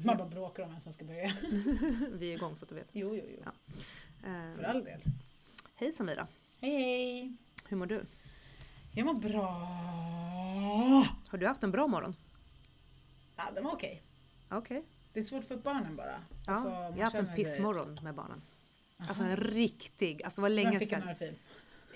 Man bara bråkar om vem som ska börja. Vi är igång så att du vet. Jo, jo, jo. Ja. Eh, För all del. Hej Samira, Hej, hej. hur mår du? Jag mår bra. Har du haft en bra morgon? Ja, den var okej. Okej. Det är svårt för barnen bara. Ja, Alltså, jag har haft en pissmorgon med barnen. Alltså en riktig, alltså det var Vem länge fick en sedan. örfil?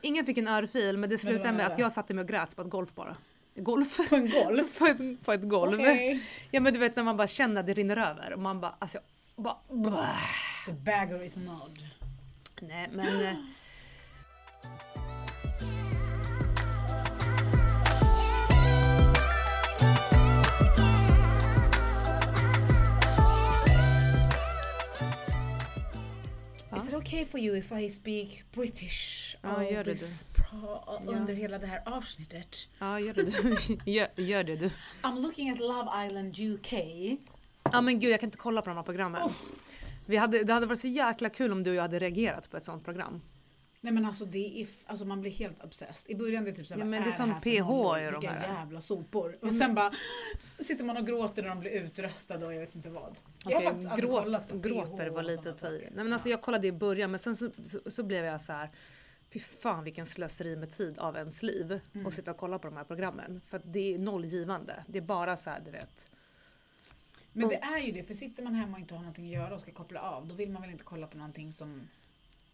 Ingen fick en örfil men det slutade med att jag satte mig och grät på ett golf bara. Golf? På en golf? på, ett, på ett golv. Okej. Ja men du vet när man bara känner att det rinner över och man bara alltså jag bara Bäh. The bagger is nod. Nej men eh. Is it okay for you if I speak British Ja, all gör this under Ja. hela det här avsnittet? ja gör det du. gör, gör det du. I'm looking at Love Island UK. Ja men gud jag kan inte kolla på de här programmen. Oh. Vi hade, det hade varit så jäkla kul om du och jag hade reagerat på ett sånt program. Nej men alltså det är, alltså man blir helt obsessed. I början det är typ såhär, Ja, men det är som här för PH är de här. jävla sopor. Och sen bara sitter man och gråter när de blir utröstade och jag vet inte vad. jag har faktiskt aldrig gråt, kollat på gråter PH var lite att ta i. Nej men alltså Ja. jag kollade i början men sen så, så, så blev jag så här. Fy fan vilken slöseri med tid av ens liv Mm. att sitta och kolla på de här programmen. För att det är noll givande. Det är bara så här du vet. Men det är ju det, för sitter man hemma och inte har någonting att göra och ska koppla av, då vill man väl inte kolla på någonting som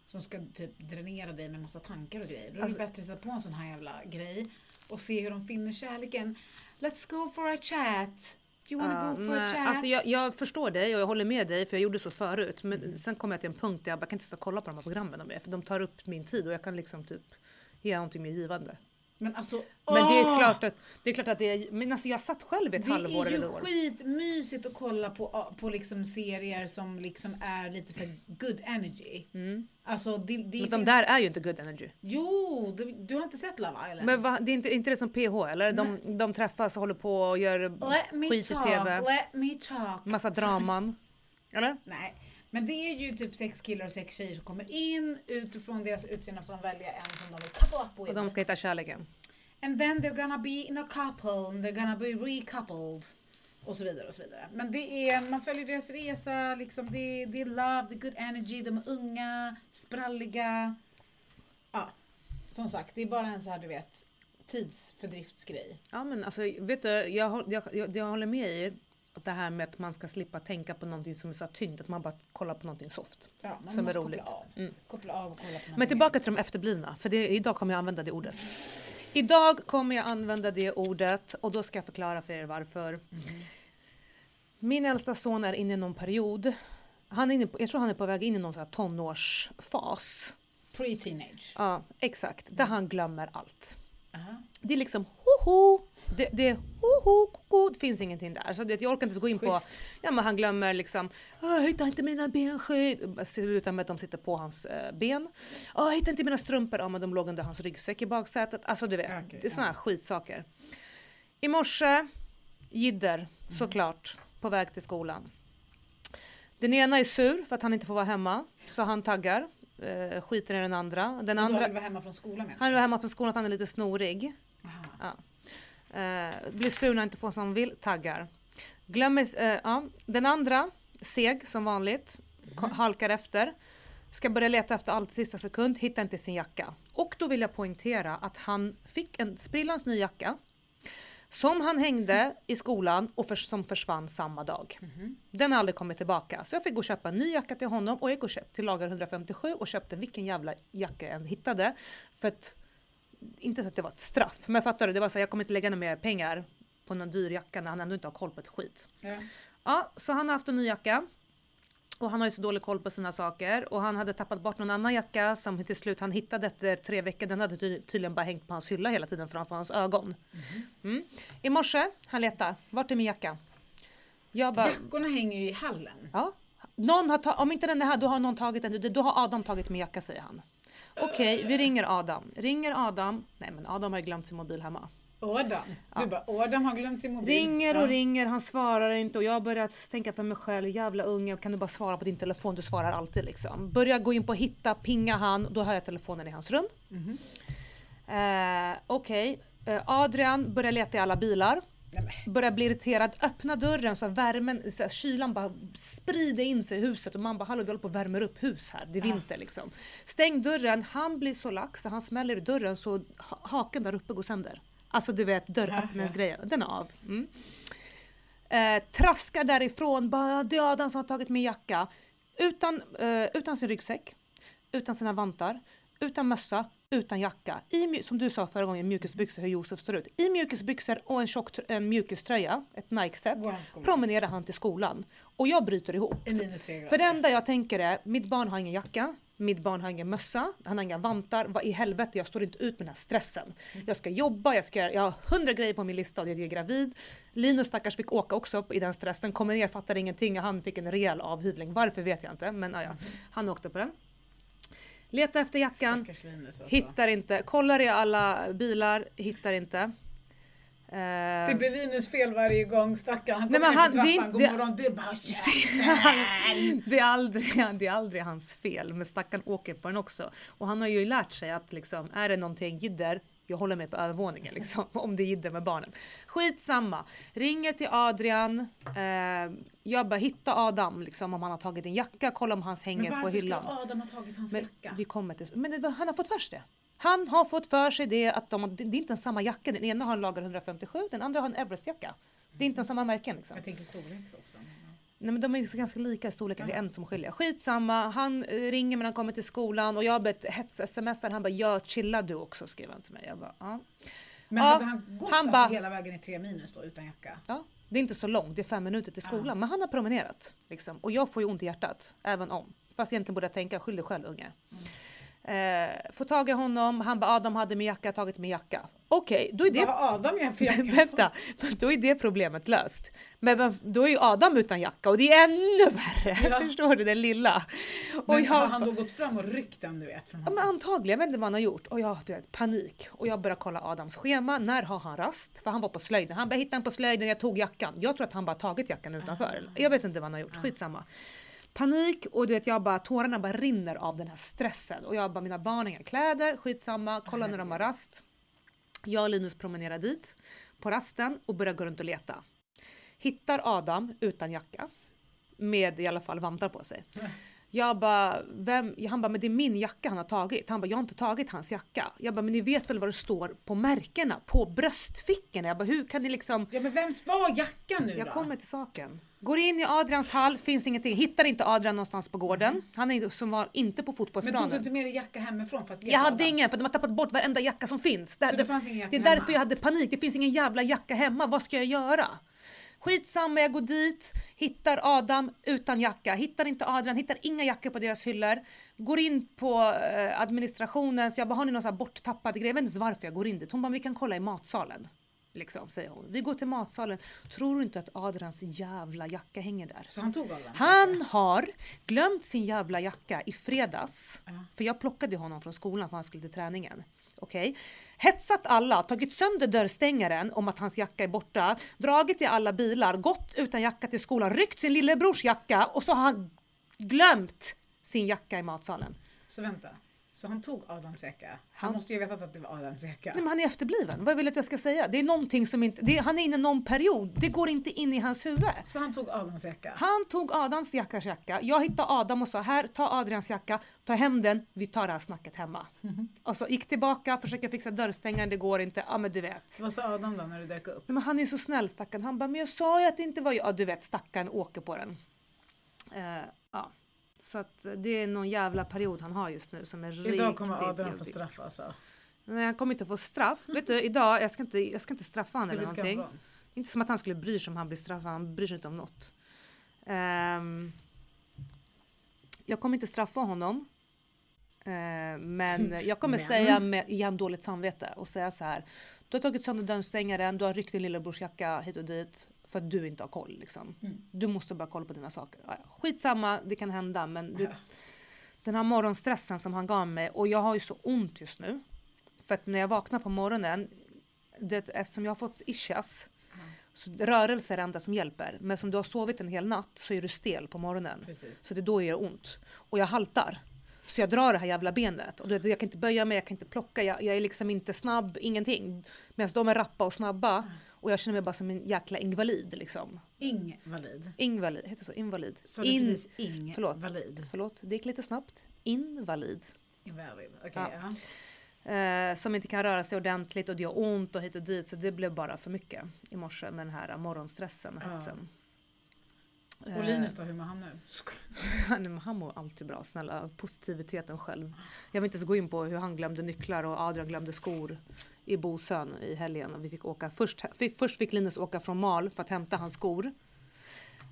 som ska typ dränera dig med massa tankar och grejer. Då är Alltså- det bättre att sätta på en sån här jävla grej och se hur de finner kärleken. Let's go for a chat! You wanna Ja, go for nej, a chat? Alltså jag, jag förstår dig och jag håller med dig för jag gjorde så förut. Men sen kom jag till en punkt där jag bara kan inte sitta och kolla på de här programmen mer för de tar upp min tid och jag kan liksom typ ge någonting mer givande. Men alltså, Men det är klart att det är klart att det är, men alltså jag satt själv i ett Det halvår är ju eller ett år. skitmysigt att kolla på, på liksom serier som liksom är lite så good energy. Mm. Alltså det, det Men finns... de där är ju inte good energy. Jo, du, du har inte sett Love Island? Men va, det är inte, inte det som PH eller? De, de träffas och håller på och gör Let me skit i talk, TV. let me talk. Massa draman. Eller? Nej, men det är ju typ sex killar och sex tjejer som kommer in. Utifrån deras utseende får de välja en som de vill couple up with. Och de ska hitta kärleken. And then they're gonna be in a couple, and they're gonna be recoupled. Och så vidare och så vidare. Men det är, man följer deras resa, liksom, det, det är love, det är good energy, de är unga, spralliga. Ja, som sagt, det är bara en så här du vet, tidsfördriftsgrej. Ja men alltså vet du, jag, jag, jag, jag håller med i att det här med att man ska slippa tänka på någonting som är så här tyngd, att man bara kollar på någonting soft. Ja, man Som är roligt. koppla av. Mm. Koppla av och kolla på Men tillbaka till de efterblivna, för det, idag kommer jag använda det ordet. Idag kommer jag använda det ordet och då ska jag förklara för er varför. Mhm. Min äldsta son är inne i någon period. Han är inne på, jag tror han är på väg in i någon sån här tonårsfas. Pre-teenage. Ja, exakt. Där han glömmer allt. Aha. Det är liksom hoho, det, det är hoho, koko, det finns ingenting där. Så det, jag orkar inte ens gå in på, Schysst. ja men han glömmer liksom, "Åh, jag hittar inte mina benskydd. Slutar med att de sitter på hans eh, ben. Jag hittar inte mina strumpor, ja men de låg under hans ryggsäck i baksätet. Alltså du vet, Okej, det är här ja. skitsaker. I morse, jidder såklart, på väg till skolan. Den ena är sur för att han inte får vara hemma, så han taggar. Eh, skiter i den andra. Den andra, vill vara hemma från skolan menar han är hemma från skolan för han är lite snorig. Aha. Eh, blir sur när inte får som vill, taggar. Glömmer, eh, ja. Den andra, seg som vanligt, ko- halkar efter. Ska börja leta efter allt sista sekund, hittar inte sin jacka. Och då vill jag poängtera att han fick en sprillans ny jacka. Som han hängde i skolan och för, som försvann samma dag. Den har aldrig kommit tillbaka. Så jag fick gå och köpa en ny jacka till honom och jag gick och köpte till lager 157 och köpte vilken jävla jacka jag än hittade. För att, inte så att det var ett straff, men fattar du? Det var så här, jag kommer inte lägga ner mer pengar på någon dyr jacka när han ändå inte har koll på ett skit. Ja. Ja, så han har haft en ny jacka. Och han har ju så dålig koll på sina saker. Och han hade tappat bort någon annan jacka som till slut han hittade efter tre veckor. Den hade ty- tydligen bara hängt på hans hylla hela tiden framför hans ögon. Mm. I morse, han letar. Vart är min jacka? Jag bara, Jackorna hänger ju i hallen. ja. Någon har om inte den är här, då har någon tagit den. Då har Adam tagit min jacka, säger han. Okej, vi ringer Adam. Ringer Adam. Nej men Adam har glömt sin mobil hemma. Adam. Du Ja. bara, Adam har glömt sin mobil. Ringer Ja. och ringer, han svarar inte och jag börjar tänka för mig själv, jävla unge, kan du bara svara på din telefon? Du svarar alltid liksom. Börjar gå in på hitta, pinga han, då har jag telefonen i hans rum. Mhm. Eh, Okej, eh, Adrian börjar leta i alla bilar. Börjar bli irriterad, öppna dörren så värmen, så att kylan bara sprider in sig i huset och man bara hallå vi håller på och värmer upp hus här, det är Ja. vinter liksom. Stäng dörren, han blir så lax så han smäller i dörren så ha- haken där uppe går sönder. Alltså du vet dörröppningsgrejen, den är av. Mm. Eh, traskar därifrån, bara det är Adam som har tagit min jacka. Utan, eh, utan sin ryggsäck, utan sina vantar, utan mössa, utan jacka. I, som du sa förra gången, mjukisbyxor, hur Josef står ut. I mjukisbyxor och en tjock en mjukiströja, ett Nike-set, promenerar han till skolan. Och jag bryter ihop. För det enda jag tänker är, mitt barn har ingen jacka, mitt barn har ingen mössa, han har inga vantar. Vad i helvete, jag står inte ut med den här stressen. Jag ska jobba, jag, ska, jag har hundra grejer på min lista och jag är gravid. Linus stackars fick åka också i den stressen, kommer ner, fattar ingenting och han fick en rejäl avhyvling. Varför vet jag inte, men ja, ja. han åkte på den. Leta efter jackan, Linus alltså. hittar inte, kollar i alla bilar, hittar inte. Eh, Det blir Linus fel varje gång stackarn. Han kommer men ner för han- trappan, god inte- morgon, du bara käften! det, är aldrig, det är aldrig hans fel, men stackaren åker på den också. Och han har ju lärt sig att liksom, är det någonting jidder, jag håller mig på övervåningen liksom, om det är med barnen. Skitsamma. Ringer till Adrian, eh, jag bara hitta Adam liksom, om han har tagit en jacka, kolla om hans hänger Men på varför hyllan. skulle Adam ha tagit hans Men jacka? vi kommer till, men det, han har fått för sig det. Han har fått för sig det att de, det är inte en samma jacka. Den ena har en lager 157, den andra har en Everest-jacka. Det är inte en samma märken liksom. Jag tänker storlek också. Nej men de är ganska lika i storleken, det är en som skiljer. Skitsamma, han eh, ringer när han kommer till skolan och jag har bett hets-smsar, han bara “ja, chilla du också” skrev han till mig. Jag bara “ja”. Men Ja, hade han gått han alltså bara- hela vägen i tre minus då utan jacka? ja. Det är inte så långt, det är fem minuter till skolan. Ja. Men han har promenerat. Liksom. Och jag får ju ont i hjärtat, även om. Fast egentligen borde jag tänka, skyll dig själv unge. Eh, får tag i honom, han bara “Adam hade min jacka, tagit min jacka”. Okej, då är det Vad har Adam igen för jacka? Vänta, då är det problemet löst. Men då är ju Adam utan jacka och det är ännu värre. Ja. Förstår du? Den lilla. Och Men jag, har han då gått fram och ryckt den du vet från ja, men honom? antagligen, jag vet inte vad han har gjort. Och jag du vet, panik. Och jag börjar kolla Adams schema. När har han rast? För han var på slöjden. Han bara hittade den på slöjden, jag tog jackan. Jag tror att han bara tagit jackan utanför. Jag vet inte vad han har gjort, skitsamma. Panik och du vet jag bara tårarna bara rinner av den här stressen. Och jag bara mina barn har inga kläder, skitsamma, kolla när de har rast. Jag och Linus promenerar dit på rasten och börjar gå runt och leta. Hittar Adam utan jacka. Med i alla fall vantar på sig. Jag bara, vem? Han bara, men det är min jacka han har tagit. Han bara, jag har inte tagit hans jacka. Jag bara, men ni vet väl vad det står på märkena? På bröstfickorna? Jag bara, hur kan ni liksom... Ja men vems var jackan nu Jag då? kommer till saken. Går in i Adrians hall, finns ingenting. Hittar inte Adrian någonstans på gården. Han är som var inte på men tog fotbollsplanen. du inte med dig jacka hemifrån för att leta Jag hade Adam? ingen för de har tappat bort varenda jacka som finns. Det, Så det fanns ingen jacka det är därför hemma? jag hade panik. Det finns ingen jävla jacka hemma. Vad ska jag göra? Skitsamma, jag går dit, hittar Adam utan jacka, hittar inte Adrian, hittar inga jackor på deras hyllor. Går in på eh, administrationen, så jag bara, har ni någon sån här borttappad grej? Jag vet inte varför jag går in dit. Hon bara, vi kan kolla i matsalen. Liksom, säger hon. Vi går till matsalen. Tror du inte att Adrians jävla jacka hänger där? Så han tog Adam? Han har glömt sin jävla jacka i fredags. Ja. För jag plockade honom från skolan för han skulle till träningen. Okej? Hetsat alla, tagit sönder dörrstängaren om att hans jacka är borta, dragit i alla bilar, gått utan jacka till skolan, ryckt sin lillebrors jacka och så har han glömt sin jacka i matsalen. Så vänta. Så han tog Adams jacka? Han, Han- måste ju vetat att det var Adams jacka. Nej, men han är efterbliven. Vad vill du att jag ska säga? Det är någonting som inte... Det, han är inne i någon period. Det går inte in i hans huvud. Så han tog Adams jacka? Han tog Adams jackas jacka. Jag hittade Adam och sa här, ta Adrians jacka, ta hem den, vi tar det här snacket hemma. Och så gick tillbaka, försöker fixa dörrstängaren, det går inte. Ja men du vet. Vad sa Adam då när du dök upp? Men han är så snäll stackarn. Han bara, men jag sa ju att det inte var jag. Ja du vet, stackarn åker på den. Eh, ja. Så att det är någon jävla period han har just nu som är riktigt Idag kommer få jobbig. straff alltså. Nej han kommer inte få straff. Vet du, idag, jag ska inte, jag ska inte straffa honom eller någonting. Inte som att han skulle bry sig om han blir straffad, han bryr sig inte om något. Ehm, jag kommer inte straffa honom. Ehm, men jag kommer Men. säga med igen dåligt samvete och säga så här. Du har tagit sönder dörrstängaren, du har ryckt din lillebrors jacka hit och dit för att du inte har koll. Liksom. Mm. Du måste bara kolla på dina saker. Ja. Skitsamma, det kan hända men Ja. den här morgonstressen som han gav mig och jag har ju så ont just nu. För att när jag vaknar på morgonen, det, eftersom jag har fått ischias, så rörelse är det enda som hjälper. Men som du har sovit en hel natt så är du stel på morgonen. Precis. Så det är då det gör ont. Och jag haltar. Så jag drar det här jävla benet. Och du jag kan inte böja mig, jag kan inte plocka, jag, jag är liksom inte snabb, ingenting. Medan de är rappa och snabba. Och jag känner mig bara som en jäkla invalid liksom. Invalid. Invalid, heter det så? Invalid? Sa du In, precis ing förlåt. valid? Förlåt, det gick lite snabbt. Invalid. Invalid. Okej, Ja. ja. Eh, som inte kan röra sig ordentligt och det gör ont och hit och dit. Så det blev bara för mycket i morse med den här morgonstressen och Ja. hetsen. Och Linus då, hur mår han nu? Nej, han mår alltid bra, snälla. Positiviteten själv. Jag vill inte ens gå in på hur han glömde nycklar och Adrian glömde skor i Bosön i helgen. Och vi fick åka, först, först fick Linus åka från Mal för att hämta hans skor.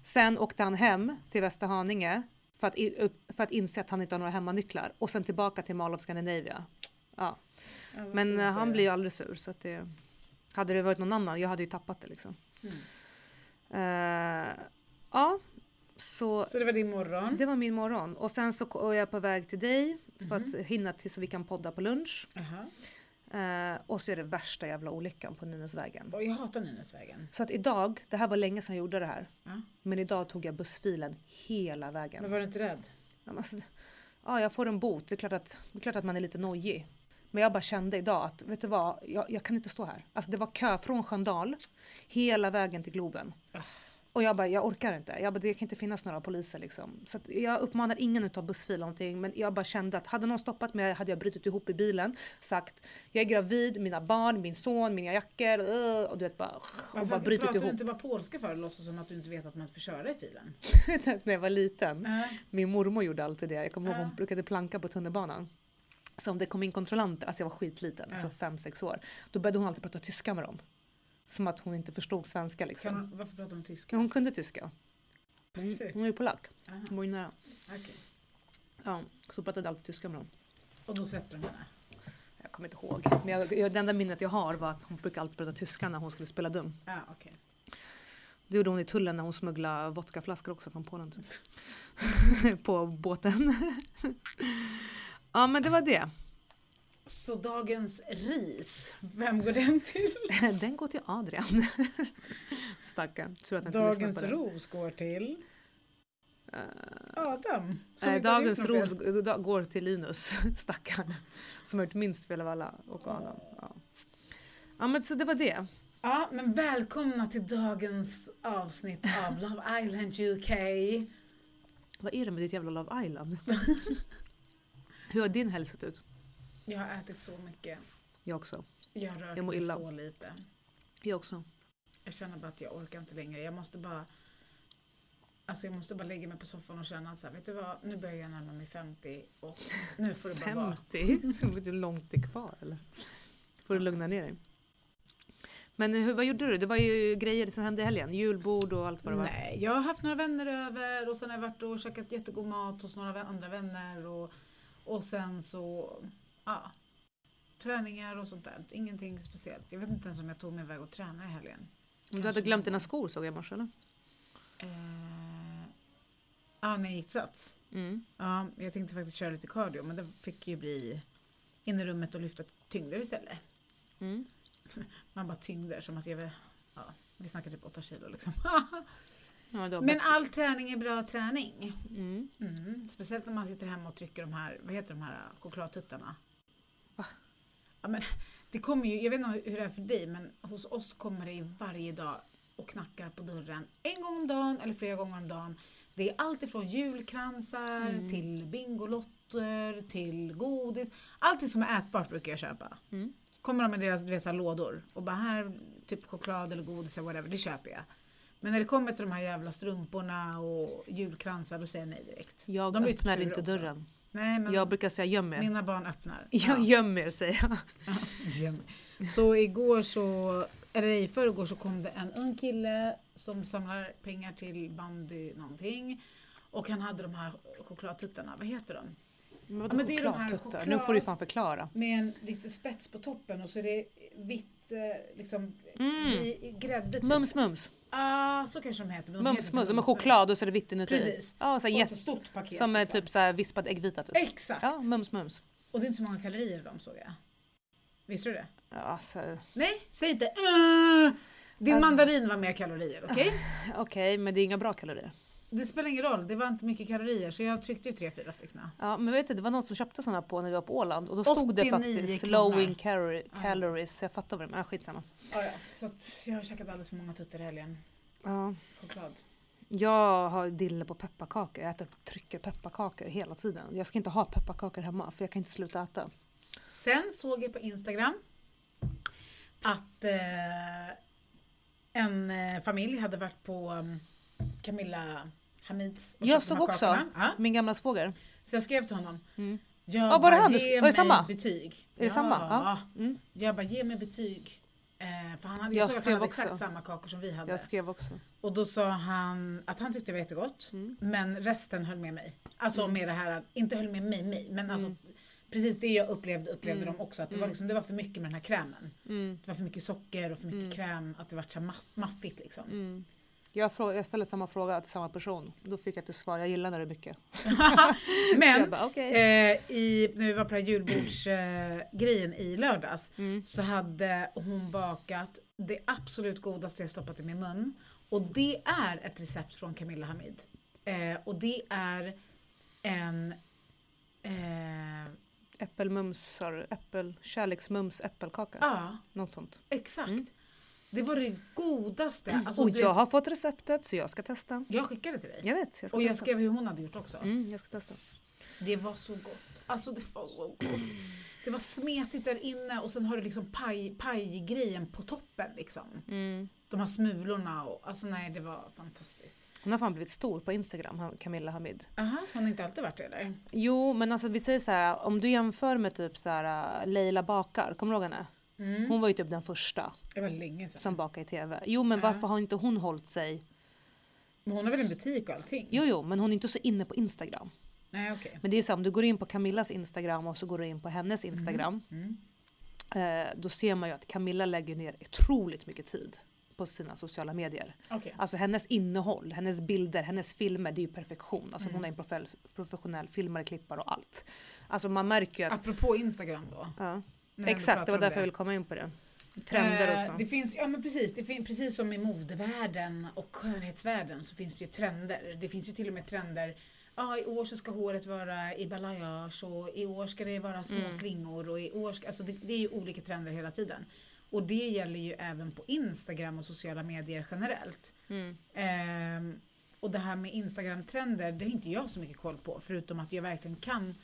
Sen åkte han hem till Västerhaninge för att, för att inse att han inte har några hemmanycklar. Och sen tillbaka till Mall of Scandinavia. Ja. Men eh, han säga? blir ju aldrig sur. Så att det, hade det varit någon annan, jag hade ju tappat det liksom. Mm. Eh, ja, så Så det var din morgon? det var min morgon. Och sen så är jag på väg till dig för Mhm. att hinna till så vi kan podda på lunch. Jaha. Eh, och så är det värsta jävla olyckan på Nynäsvägen. Och jag hatar Nynäsvägen. Så att idag, det här var länge sedan jag gjorde det här. Ja. Men idag tog jag bussfilen hela vägen. Men var du inte rädd? Ja, Alltså, ja, jag får en bot. Det är, klart att, det är klart att man är lite nojig. Men jag bara kände idag att, vet du vad, jag, jag kan inte stå här. Alltså det var kö från Sköndal hela vägen till Globen. Ah. Och jag bara, jag orkar inte. Jag bara, det kan inte finnas några poliser liksom. Så att jag uppmanar ingen utav bussfil eller någonting. Men jag bara kände att hade någon stoppat mig hade jag brutit ihop i bilen. Sagt, jag är gravid, mina barn, min son, mina jackor. Uh, och du vet bara, och Varför bara brutit pratar du ihop. inte bara polska för att låtsas som att du inte vet att man får köra i filen? När jag var liten. Ja. Min mormor gjorde alltid det. Jag kommer ihåg Ja. hon brukade planka på tunnelbanan. Så om det kom in kontrollanter, alltså jag var skitliten, Ja. alltså fem sex år. Då började hon alltid prata tyska med dem. Som att hon inte förstod svenska liksom. Kan, hon- varför pratar hon tyska? Hon kunde tyska. Hon, Precis. hon är ju polack. Aha, Hon var ju nära. okej. Ja, så pratade alltid tyska med dem. Och då släppte de henne? Jag kommer inte ihåg. Men jag, jag, det enda minnet jag har var att hon brukade alltid prata tyska när hon skulle spela dum. Ja, okej. Det gjorde hon i tullen när hon smugglade vodkaflaskor också från Polen. Typ. på båten. ja men det var det. Så dagens ris, vem går den till? Den går till Adrian. Stackarn. Tror att han Dagens ros går till Eh, Adam. nej, dagens ros går till Linus, stackarn. Som har gjort minst fel av alla och Adam. Ja. ja men så det var det. Ja, men välkomna till dagens avsnitt av Love Island UK. Vad är det med ditt jävla Love Island? Hur har din helg sett ut? Jag har ätit så mycket. Jag också. Jag har rört Jag mig illa. så lite. Jag också. Jag känner bara att jag orkar inte längre. Jag måste bara Alltså jag måste bara lägga mig på soffan och känna så här, vet du vad, nu börjar jag närma mig 50 och nu får det bara vara. 50? Hur långt det är kvar eller? Får du lugna ner dig. Men hur, vad gjorde du? Det var ju grejer som hände i helgen. Julbord och allt vad det var. Nej, jag har haft några vänner över och sen har jag varit och käkat jättegod mat hos några andra vänner och, och sen så, ja, träningar och sånt där. Ingenting speciellt. Jag vet inte ens om jag tog mig iväg och träna i helgen. Men du hade glömt dina skor såg jag i morse eller? Eh, ja, när jag gick sats. Mm. Ja, jag tänkte faktiskt köra lite cardio men det fick ju bli in i rummet och lyfta tyngder istället. Mm. Man bara tyngder som att jag vill, ja, vi snackar typ 8 kilo liksom. Ja, men bättre. all träning är bra träning. Mm. Mm, speciellt när man sitter hemma och trycker de här, vad heter de här chokladtuttarna? Ja, men det kommer ju, jag vet inte hur det är för dig, men hos oss kommer det varje dag och knackar på dörren en gång om dagen eller flera gånger om dagen. Det är allt ifrån julkransar Mm. till bingolotter till godis. Allting som är ätbart brukar jag köpa. Mm. Kommer de med deras du vet, så här, lådor och bara här, typ choklad eller godis eller whatever, det köper jag. Men när det kommer till de här jävla strumporna och julkransar då säger jag nej direkt. Jag De typ öppnar inte dörren. Nej, men Jag brukar säga göm er. mina barn öppnar. Jag göm er säger jag. Göm. Så igår så, eller i förrgår så kom det en ung kille som samlar pengar till bandy någonting. Och han hade de här chokladtuttarna, vad heter de? Men, Ja, men det är de här choklad- Nu får du fan förklara. Med en liten spets på toppen och så är det vitt, eh, liksom, Mm. i, grädde typ. Mums mums. Ah, så kanske de heter. men de Mums mums. Med mums, choklad och så är det vitt inuti. Precis. Ja, så Och jätte, så stort paket. som är liksom. typ så här vispad äggvita typ. Exakt. Ja, mums mums. Och det är inte så många kalorier i dem såg jag. Visste du det? Ja, Alltså, Nej, säg inte "Uh, Din Alltså- mandarin var mer kalorier, okej? Okej, men det är inga bra kalorier. Det spelar ingen roll, det var inte mycket kalorier så jag tryckte ju tre, fyra stycken. Ja, men vet du, det var någon som köpte sådana på när vi var på Åland och då stod det 89 faktiskt kronor. slowing calorie, Ja. calories. Jag fattar vad det är, men skitsamma. Ja, ja. Så att jag har käkat alldeles för många tuttar i helgen. Ja. Choklad. Jag har dille på pepparkakor. Jag äter, trycker pepparkakor hela tiden. Jag ska inte ha pepparkakor hemma för jag kan inte sluta äta. Sen såg jag på Instagram att eh, en eh, familj hade varit på um, Camilla Hamids och Jag såg också. Ja. Min gamla svåger. Så jag skrev till honom. Mm. Jag Ja, var det bara, han du- ge var det samma? betyg. Är det samma? Ja. Mm. Jag bara, ge mig betyg. Eh, för han hade, jag, Jag såg att han hade också. exakt samma kakor som vi hade. Jag skrev också. Och då sa han att han tyckte det var jättegott. Mm. Men resten höll med mig. Alltså Mm. med det här, inte höll med mig, mig men alltså Mm. precis det jag upplevde upplevde Mm. de också. Att det, var Mm. liksom, det var för mycket med den här krämen. Mm. Det var för mycket socker och för mycket kräm. Att det var så maffigt liksom. Jag, fråga, jag ställde samma fråga till samma person. Då fick jag till svar, jag gillar när det är mycket. Men bara, okej. eh, i, när vi var på den här julbordsgrejen eh, i lördags Mm. så hade hon bakat det absolut godaste jag stoppat i min mun. Och det är ett recept från Camilla Hamid. Eh, och det är en eh, Äppelmums, äppel, kärleksmums äppelkaka. Ja, Något sånt. exakt. Mm. Det var det godaste. Alltså, och jag vet, har fått receptet så jag ska testa. jag skickade till dig. Jag vet, jag ska Och jag testa. skrev hur hon hade gjort också. Mm, jag ska testa. Det var så gott. Alltså det var så gott. Det var smetigt där inne och sen har du liksom paj, pajgrejen på toppen liksom. Mm. De här smulorna och alltså nej det var fantastiskt. Hon har fan blivit stor på Instagram, Camilla Hamid. Aha, hon har inte alltid varit det där. Jo, men alltså vi säger så här, om du jämför med typ så här uh, Leila Bakar, kommer du ihåg henne? Mm. Hon var ju typ den första Det var länge sedan. som bakade i TV. Jo, men Ja. varför har inte hon hållit sig? Men hon har väl en butik och allting? Jo, jo, men hon är inte så inne på Instagram. Nej okej. Men det är så om du går in på Camillas Instagram och så går du in på hennes Instagram. Mm. Eh, då ser man ju att Camilla lägger ner otroligt mycket tid på sina sociala medier. Okej. Alltså hennes innehåll, hennes bilder, hennes filmer, det är ju perfektion. Alltså hon är en professionell filmare, klippare och allt. Alltså man märker ju att... Apropå Instagram då. Ja, exakt, det var därför jag ville komma in på det. Trender och Eh, så. Det finns, ja men precis, det fin, precis som i modevärlden och skönhetsvärlden så finns det ju trender. Det finns ju till och med trender Ja, i år så ska håret vara i balayage och i år ska det vara små Mm. slingor och i år ska, alltså det, det är ju olika trender hela tiden. Och det gäller ju även på Instagram och sociala medier generellt. Mm. Ehm, och det här med Instagram-trender, det har inte jag så mycket koll på, förutom att jag verkligen kan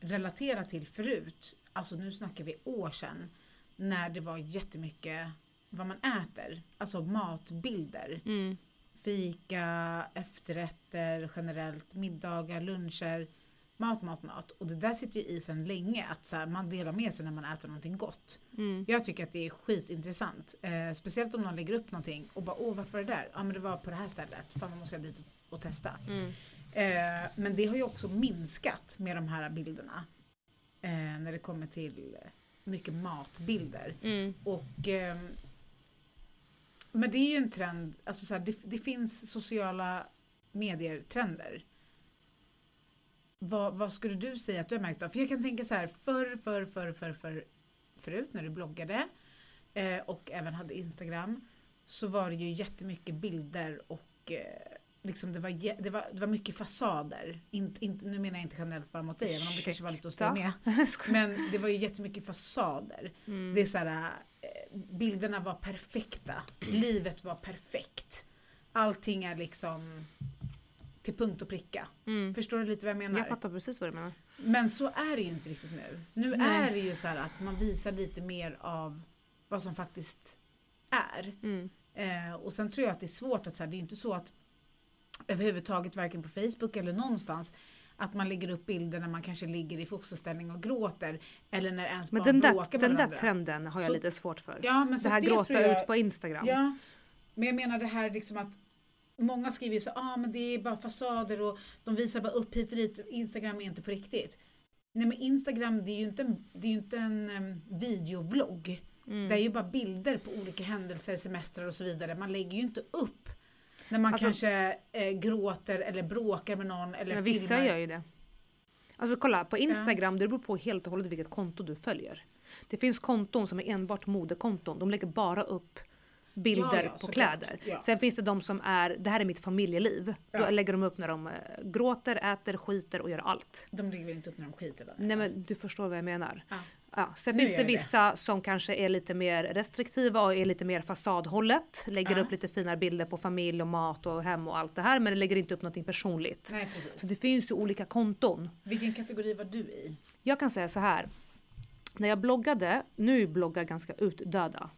relatera till förut, alltså nu snackar vi år sedan, när det var jättemycket vad man äter, alltså matbilder. Mm. Fika, efterrätter generellt, middagar, luncher, mat, mat, mat. Och det där sitter ju i sen länge, att så här, man delar med sig när man äter någonting gott. Mm. Jag tycker att det är skitintressant. Eh, speciellt om någon lägger upp någonting och bara åh vart var det där? Ja men det var på det här stället. Fan man måste jag dit och, och testa. Mm. Eh, men det har ju också minskat med de här bilderna. Eh, när det kommer till mycket matbilder. Mm. Och, ehm, men det är ju en trend, alltså så här, det, det finns sociala medier-trender. Vad, vad skulle du säga att du har märkt av? För jag kan tänka så här, förr, förr, förr, förr, förr förut när du bloggade eh, och även hade Instagram så var det ju jättemycket bilder och eh, liksom det, var, det, var, det var mycket fasader. Inte, inte, nu menar jag inte generellt bara mot dig, även om det kanske var lite att stå med. Men det var ju jättemycket fasader. Mm. Det är så här, eh, bilderna var perfekta. Livet var perfekt. Allting är liksom till punkt och pricka. Mm. Förstår du lite vad jag menar? Jag fattar precis vad du menar. Men så är det ju inte riktigt nu. Nu Nej. är det ju så att man visar lite mer av vad som faktiskt är. Mm. Eh, och sen tror jag att det är svårt att så här, det är inte så att överhuvudtaget varken på Facebook eller någonstans att man lägger upp bilder när man kanske ligger i fosterställning och gråter eller när ens Men barn den där, bråkar med den där trenden har jag Så- lite svårt för. Ja, men så det här det gråta jag, ut på Instagram. Ja, men jag menar det här liksom att många skriver ju så ah, men det är bara fasader och de visar bara upp hit och dit. Instagram är inte på riktigt. Nej men Instagram det är ju inte en, det är ju inte en em, videovlogg. Mm. Det är ju bara bilder på olika händelser, semestrar och så vidare. Man lägger ju inte upp när man Alltså- kanske eh, gråter eller bråkar med någon eller Men vissa filmar. gör ju det. Alltså kolla, på Instagram, det beror på helt och hållet vilket konto du följer. Det finns konton som är enbart modekonton. De lägger bara upp bilder Ja, ja, på kläder. Ja. Sen finns det de som är, det här är mitt familjeliv. Ja. Då lägger de upp när de eh, gråter, äter, skiter och gör allt. De lägger väl inte upp när de skiter där? Nej men du förstår vad jag menar. Ja. Sen Nu finns det jag det. vissa som kanske är lite mer restriktiva och är lite mer fasadhållet. Lägger Ja. upp lite finare bilder på familj och mat och hem och allt det här men lägger inte upp någonting personligt. Nej Så det finns ju olika konton. Vilken kategori var du i? Jag kan säga så här. När jag bloggade, nu bloggar ganska utdöda.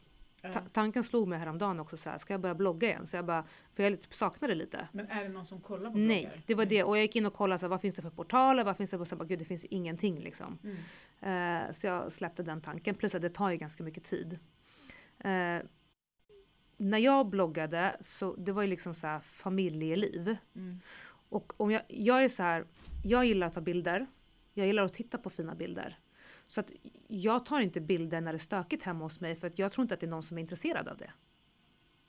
Ta- tanken slog mig häromdagen också så här, ska jag börja blogga igen? Så jag bara, för jag saknar det lite. Men är det någon som kollar på Nej, bloggar? det var det. Och jag gick in och kollade så här, vad finns det för portaler, vad finns det så bara, gud det finns ingenting liksom. Mm. Eh, så jag släppte den tanken, plus att det tar ju ganska mycket tid. Eh, när jag bloggade så det var ju liksom så här familjeliv. Mm. Och om jag, jag är så här, jag gillar att ta bilder. Jag gillar att titta på fina bilder. Så att jag tar inte bilder när det är stökigt hemma hos mig för att jag tror inte att det är någon som är intresserad av det.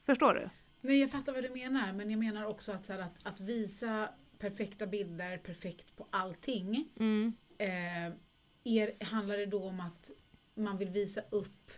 Förstår du? Nej jag fattar vad du menar men jag menar också att, så här, att, att visa perfekta bilder, perfekt på allting. Mm. Eh, är, handlar det då om att man vill visa upp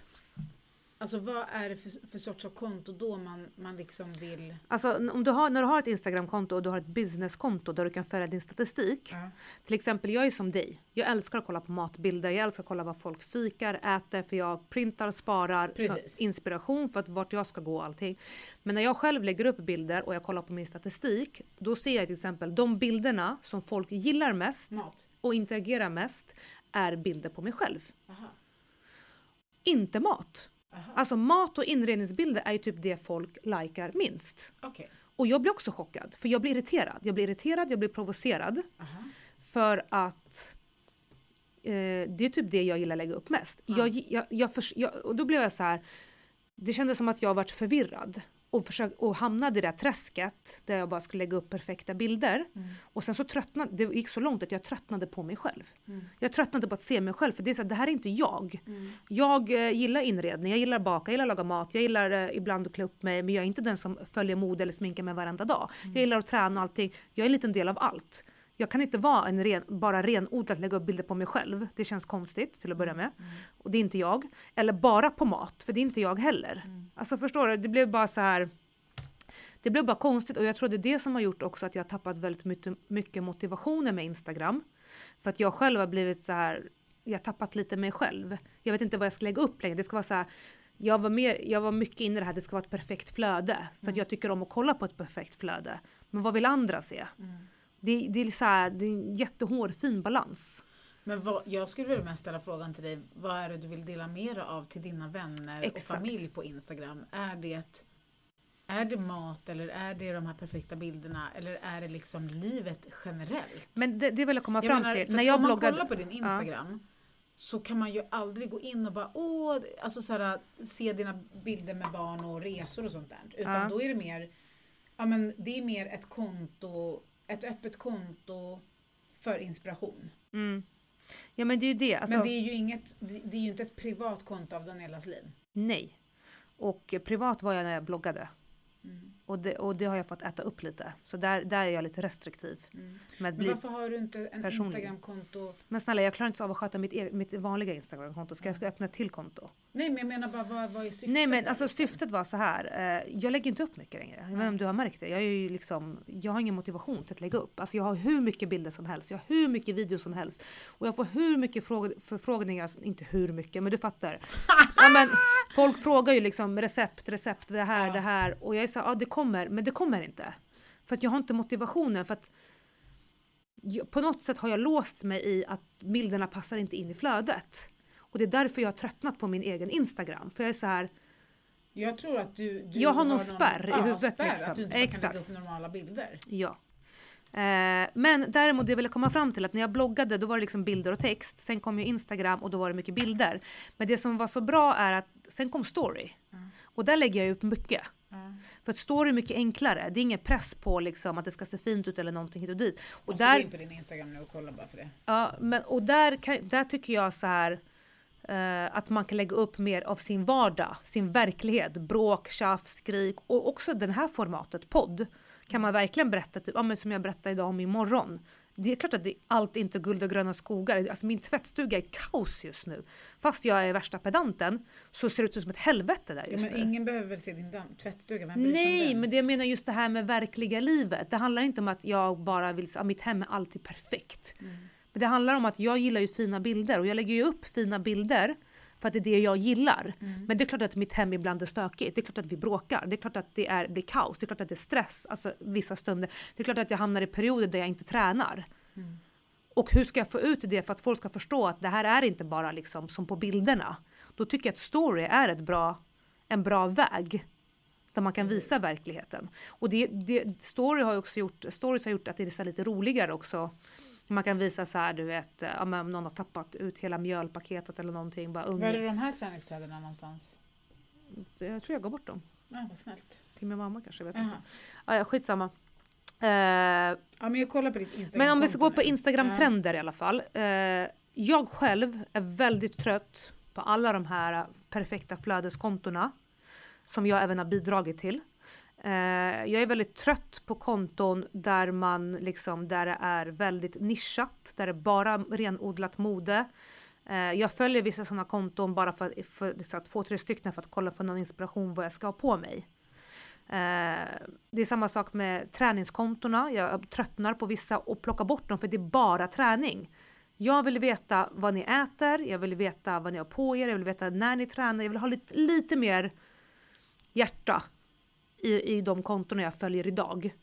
Alltså vad är det för, för sorts av konto då man, man liksom vill... Alltså om du har, när du har ett Instagramkonto och du har ett businesskonto där du kan följa din statistik. Ja. Till exempel, jag är som dig. Jag älskar att kolla på matbilder, jag älskar att kolla vad folk fikar, äter, för jag printar, sparar inspiration för att vart jag ska gå och allting. Men när jag själv lägger upp bilder och jag kollar på min statistik, då ser jag till exempel de bilderna som folk gillar mest Mat? och interagerar mest är bilder på mig själv. Aha. Inte mat. Aha. Alltså mat och inredningsbilder är ju typ det folk likar minst. Okej. Och jag blir också chockad, för jag blir irriterad. Jag blir irriterad, jag blir provocerad. Aha. För att eh, det är typ det jag gillar att lägga upp mest. Jag, jag, jag, och då blev jag så här. Det kändes som att jag varit förvirrad och, försök, och hamnade i det där träsket där jag bara skulle lägga upp perfekta bilder. Mm. Och sen så tröttnade, det gick så långt att jag tröttnade på mig själv. Mm. Jag tröttnade på att se mig själv för det är så här, det här är inte jag. Mm. Jag eh, gillar inredning, jag gillar att baka, jag gillar att laga mat, jag gillar eh, ibland att klä upp mig men jag är inte den som följer mode eller sminkar mig varenda dag. Jag gillar att träna och allting. Jag är en liten del av allt. Jag kan inte vara en ren, bara renodlat lägga upp bilder på mig själv. Det känns konstigt till att börja med. Och det är inte jag. Eller bara på mat, för det är inte jag heller. Alltså förstår du? Det blev bara så här. Det blev bara konstigt och jag tror det är det som har gjort också att jag har tappat väldigt mycket, mycket motivationen med Instagram. För att jag själv har blivit så här. Jag har tappat lite mig själv. Jag vet inte vad jag ska lägga upp längre. Det ska vara så här. Jag var, mer, jag var mycket inne i det här, det ska vara ett perfekt flöde. För att jag tycker om att kolla på ett perfekt flöde. Men vad vill andra se? Mm. Det, det, är så här, det är en jättehård fin balans. Men vad, jag skulle mest ställa frågan till dig, vad är det du vill dela mer av till dina vänner Exakt. och familj på Instagram? Är det, är det mat eller är det de här perfekta bilderna eller är det liksom livet generellt? Men det, det vill jag komma Jag fram menar, till. När jag om man bloggade... kollar på din Instagram så kan man ju aldrig gå in och bara åh, alltså såhär, se dina bilder med barn och resor och sånt där. Utan Ja. då är det mer, ja men det är mer ett konto, ett öppet konto för inspiration. Mm. Ja men det är ju det. Alltså, men det är ju inget, det, är ju inte ett privat konto av Danielas liv. Nej. Och privat var jag när jag bloggade. Mm. Och det, och det har jag fått äta upp lite. Så där, där är jag lite restriktiv. Mm. Med Men varför har du inte en. Instagramkonto? men snälla jag klarar inte av att sköta mitt, e- mitt vanliga Instagramkonto. Ska jag ska öppna ett till konto? Nej men jag menar bara vad, vad är syftet? Nej men alltså liksom? syftet var så här. Eh, jag lägger inte upp mycket längre. Jag vet inte om du har märkt det. Jag, är ju liksom, jag har ingen motivation till att lägga upp. Alltså jag har hur mycket bilder som helst. Jag har hur mycket videos som helst. Och jag får hur mycket fråg förfrågningar. Inte hur mycket men du fattar. ja, men, folk frågar ju liksom recept, recept, det här, Ja. det här. Och jag är så här, ja det kommer. Men det kommer inte. För att jag har inte motivationen. För att jag, på något sätt har jag låst mig i att bilderna passar inte in i flödet. Och det är därför jag har tröttnat på min egen Instagram. För jag är så här, Jag tror att du, du Jag har någon spärr i ja, huvudet, Spärr, liksom. Att du inte bara kan Exakt. lägga upp normala bilder. Ja. Eh, men däremot det jag ville komma fram till att när jag bloggade då var det liksom bilder och text. Sen kom ju Instagram och då var det mycket bilder. Men det som var så bra är att sen kom story. Mm. Och där lägger jag upp mycket. För att story är mycket enklare. Det är ingen press på liksom att det ska se fint ut eller någonting hit och dit. Och Måste gå där, in på din Instagram nu och kolla bara för det. ja, men, och där, kan, där tycker jag så här eh, att man kan lägga upp mer av sin vardag, sin verklighet. Bråk, tjafs, skrik och också det här formatet podd. Kan man verkligen berätta, typ, ja, men som jag berättade idag om imorgon. Det är klart att det, allt inte är guld och gröna skogar. Alltså min tvättstuga är kaos just nu. Fast jag är värsta pedanten så ser det ut som ett helvete där Ja, just men nu. ingen behöver väl se din tvättstuga? Vem Nej, men det jag menar just det här med verkliga livet. Det handlar inte om att jag bara vill, att mitt hem är alltid perfekt. Mm. Men det handlar om att jag gillar ju fina bilder och jag lägger ju upp fina bilder för att det är det jag gillar. Mm. Men det är klart att mitt hem ibland är stökigt. Det är klart att vi bråkar. det är klart att det är, blir kaos. Det är klart att det är stress alltså, vissa stunder. Det är klart att jag hamnar i perioder där jag inte tränar. Mm. Och hur ska jag få ut det för att folk ska förstå att det här är inte bara liksom som på bilderna. Då tycker jag att story är ett bra, en bra väg. Där man kan visa verkligheten. Och det, det, story har också gjort, stories har gjort att det är lite roligare också. Man kan visa så här, du vet, eh, om någon har tappat ut hela mjölpaketet eller någonting. Bara Var är unge. de här träningskläderna någonstans? Jag tror jag gav bort dem. Ja, vad snällt. Till min mamma kanske, jag vet inte. Aha. Ja, ja, skitsamma. Eh, Ja, men jag kollar på ditt Instagram. men om vi ska gå på Instagram-trender i alla fall. Eh, jag själv är väldigt trött på alla de här perfekta flödeskontona som jag även har bidragit till. Eh, jag är väldigt trött på konton där man liksom, där det är väldigt nischat, där det är bara renodlat mode. Eh, jag följer vissa sådana konton bara för, för så att två, tre stycken för att kolla för någon inspiration vad jag ska ha på mig. Eh, det är samma sak med träningskontona. Jag tröttnar på vissa och plockar bort dem för det är bara träning. Jag vill veta vad ni äter, jag vill veta vad ni har på er, jag vill veta när ni tränar, jag vill ha lite, lite mer hjärta i, i de kontona jag följer idag.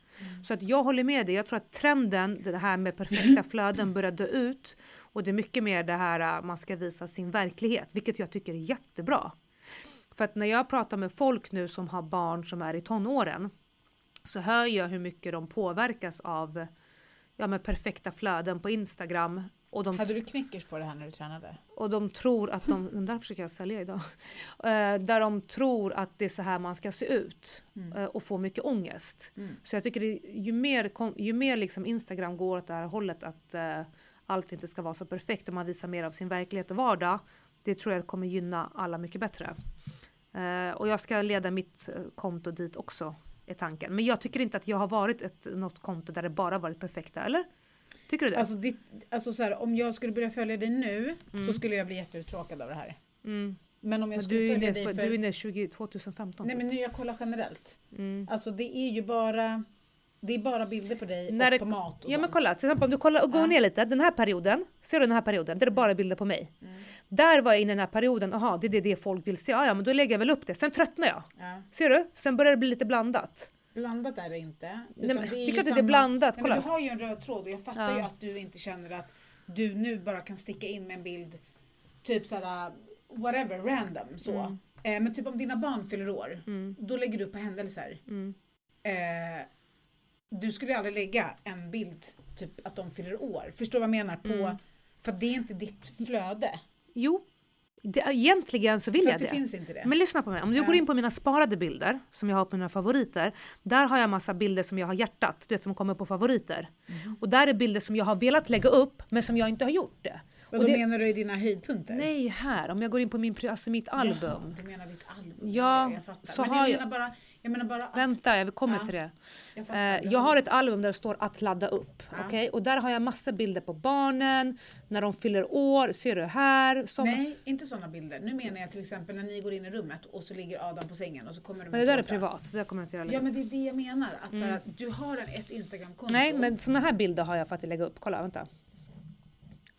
Så att jag håller med dig, jag tror att trenden, det här med perfekta flöden börjar dö ut. Och det är mycket mer det här att man ska visa sin verklighet, vilket jag tycker är jättebra. För att när jag pratar med folk nu som har barn som är i tonåren så hör jag hur mycket de påverkas av ja, med perfekta flöden på Instagram. Och de, Hade du knickers på det här när du tränade? och de tror att de, den där försöker jag sälja idag, Eh, där de tror att det är så här man ska se ut Mm. eh, och få mycket ångest. Mm. Så jag tycker det, ju mer, ju mer liksom Instagram går åt det här hållet att eh, allt inte ska vara så perfekt och man visar mer av sin verklighet och vardag, det tror jag kommer gynna alla mycket bättre. Eh, och jag ska leda mitt eh, konto dit också, är tanken. Men jag tycker inte att jag har varit ett, något konto där det bara varit perfekta, eller? Tycker du det? Alltså, ditt, alltså så här, om jag skulle börja följa dig nu Mm. så skulle jag bli jätteuttråkad av det här. mm. Men om jag Men skulle följa inne, dig för, du är inne 20, 2015. Nej men nu jag kollar generellt. mm. Alltså det är ju bara... Det är bara bilder på dig När och det- på mat och Ja men sånt. kolla, till exempel om du kollar och går Ja. ner lite, den här perioden, ser du den här perioden? Där är det bara bilder på mig. Mm. Där var jag inne i den här perioden, aha det är det, det folk vill se, ja, ja men då lägger jag väl upp det. Sen tröttnar jag. Ja. Ser du? Sen börjar det bli lite blandat. Blandat är det inte. Nej, men, det är ju klart att det är samma- blandat, Nej, men kolla. du har ju en röd tråd och jag fattar Ja. ju att du inte känner att du nu bara kan sticka in med en bild, typ såhär whatever, random så. Mm. Eh, men typ om dina barn fyller år, Mm, då lägger du upp på händelser. mm. Eh, du skulle aldrig lägga en bild, typ att de fyller år. Förstår vad jag menar? På, Mm. För det är inte ditt flöde. Jo, det, egentligen så vill Fast jag det, det. finns inte det. Men lyssna på mig, om du Ja. går in på mina sparade bilder som jag har på mina favoriter. Där har jag massa bilder som jag har hjärtat, du vet som kommer på favoriter. Mhm. Och där är bilder som jag har velat lägga upp men som jag inte har gjort det. Vad och då det- menar du i dina höjdpunkter? Nej, här, om jag går in på min, alltså mitt album. Jaha, du menar ditt album? Ja, jag fattar. så Men har jag- menar bara, jag menar bara att... Vänta, jag kommer Ja, till det. Jag, Eh, jag har ett album där det står att ladda upp. Ja. okej? Och där har jag massa bilder på barnen, när de fyller år, ser du här. Som, Nej, inte sådana bilder. Nu menar jag till exempel när ni går in i rummet och så ligger Adam på sängen och så kommer de men det där är privat, det där kommer jag inte göra. Ja men det är det jag menar. Att, här, att du har en, ett Instagramkonto. Nej, men såna här bilder har jag för att lägga upp. Kolla, vänta.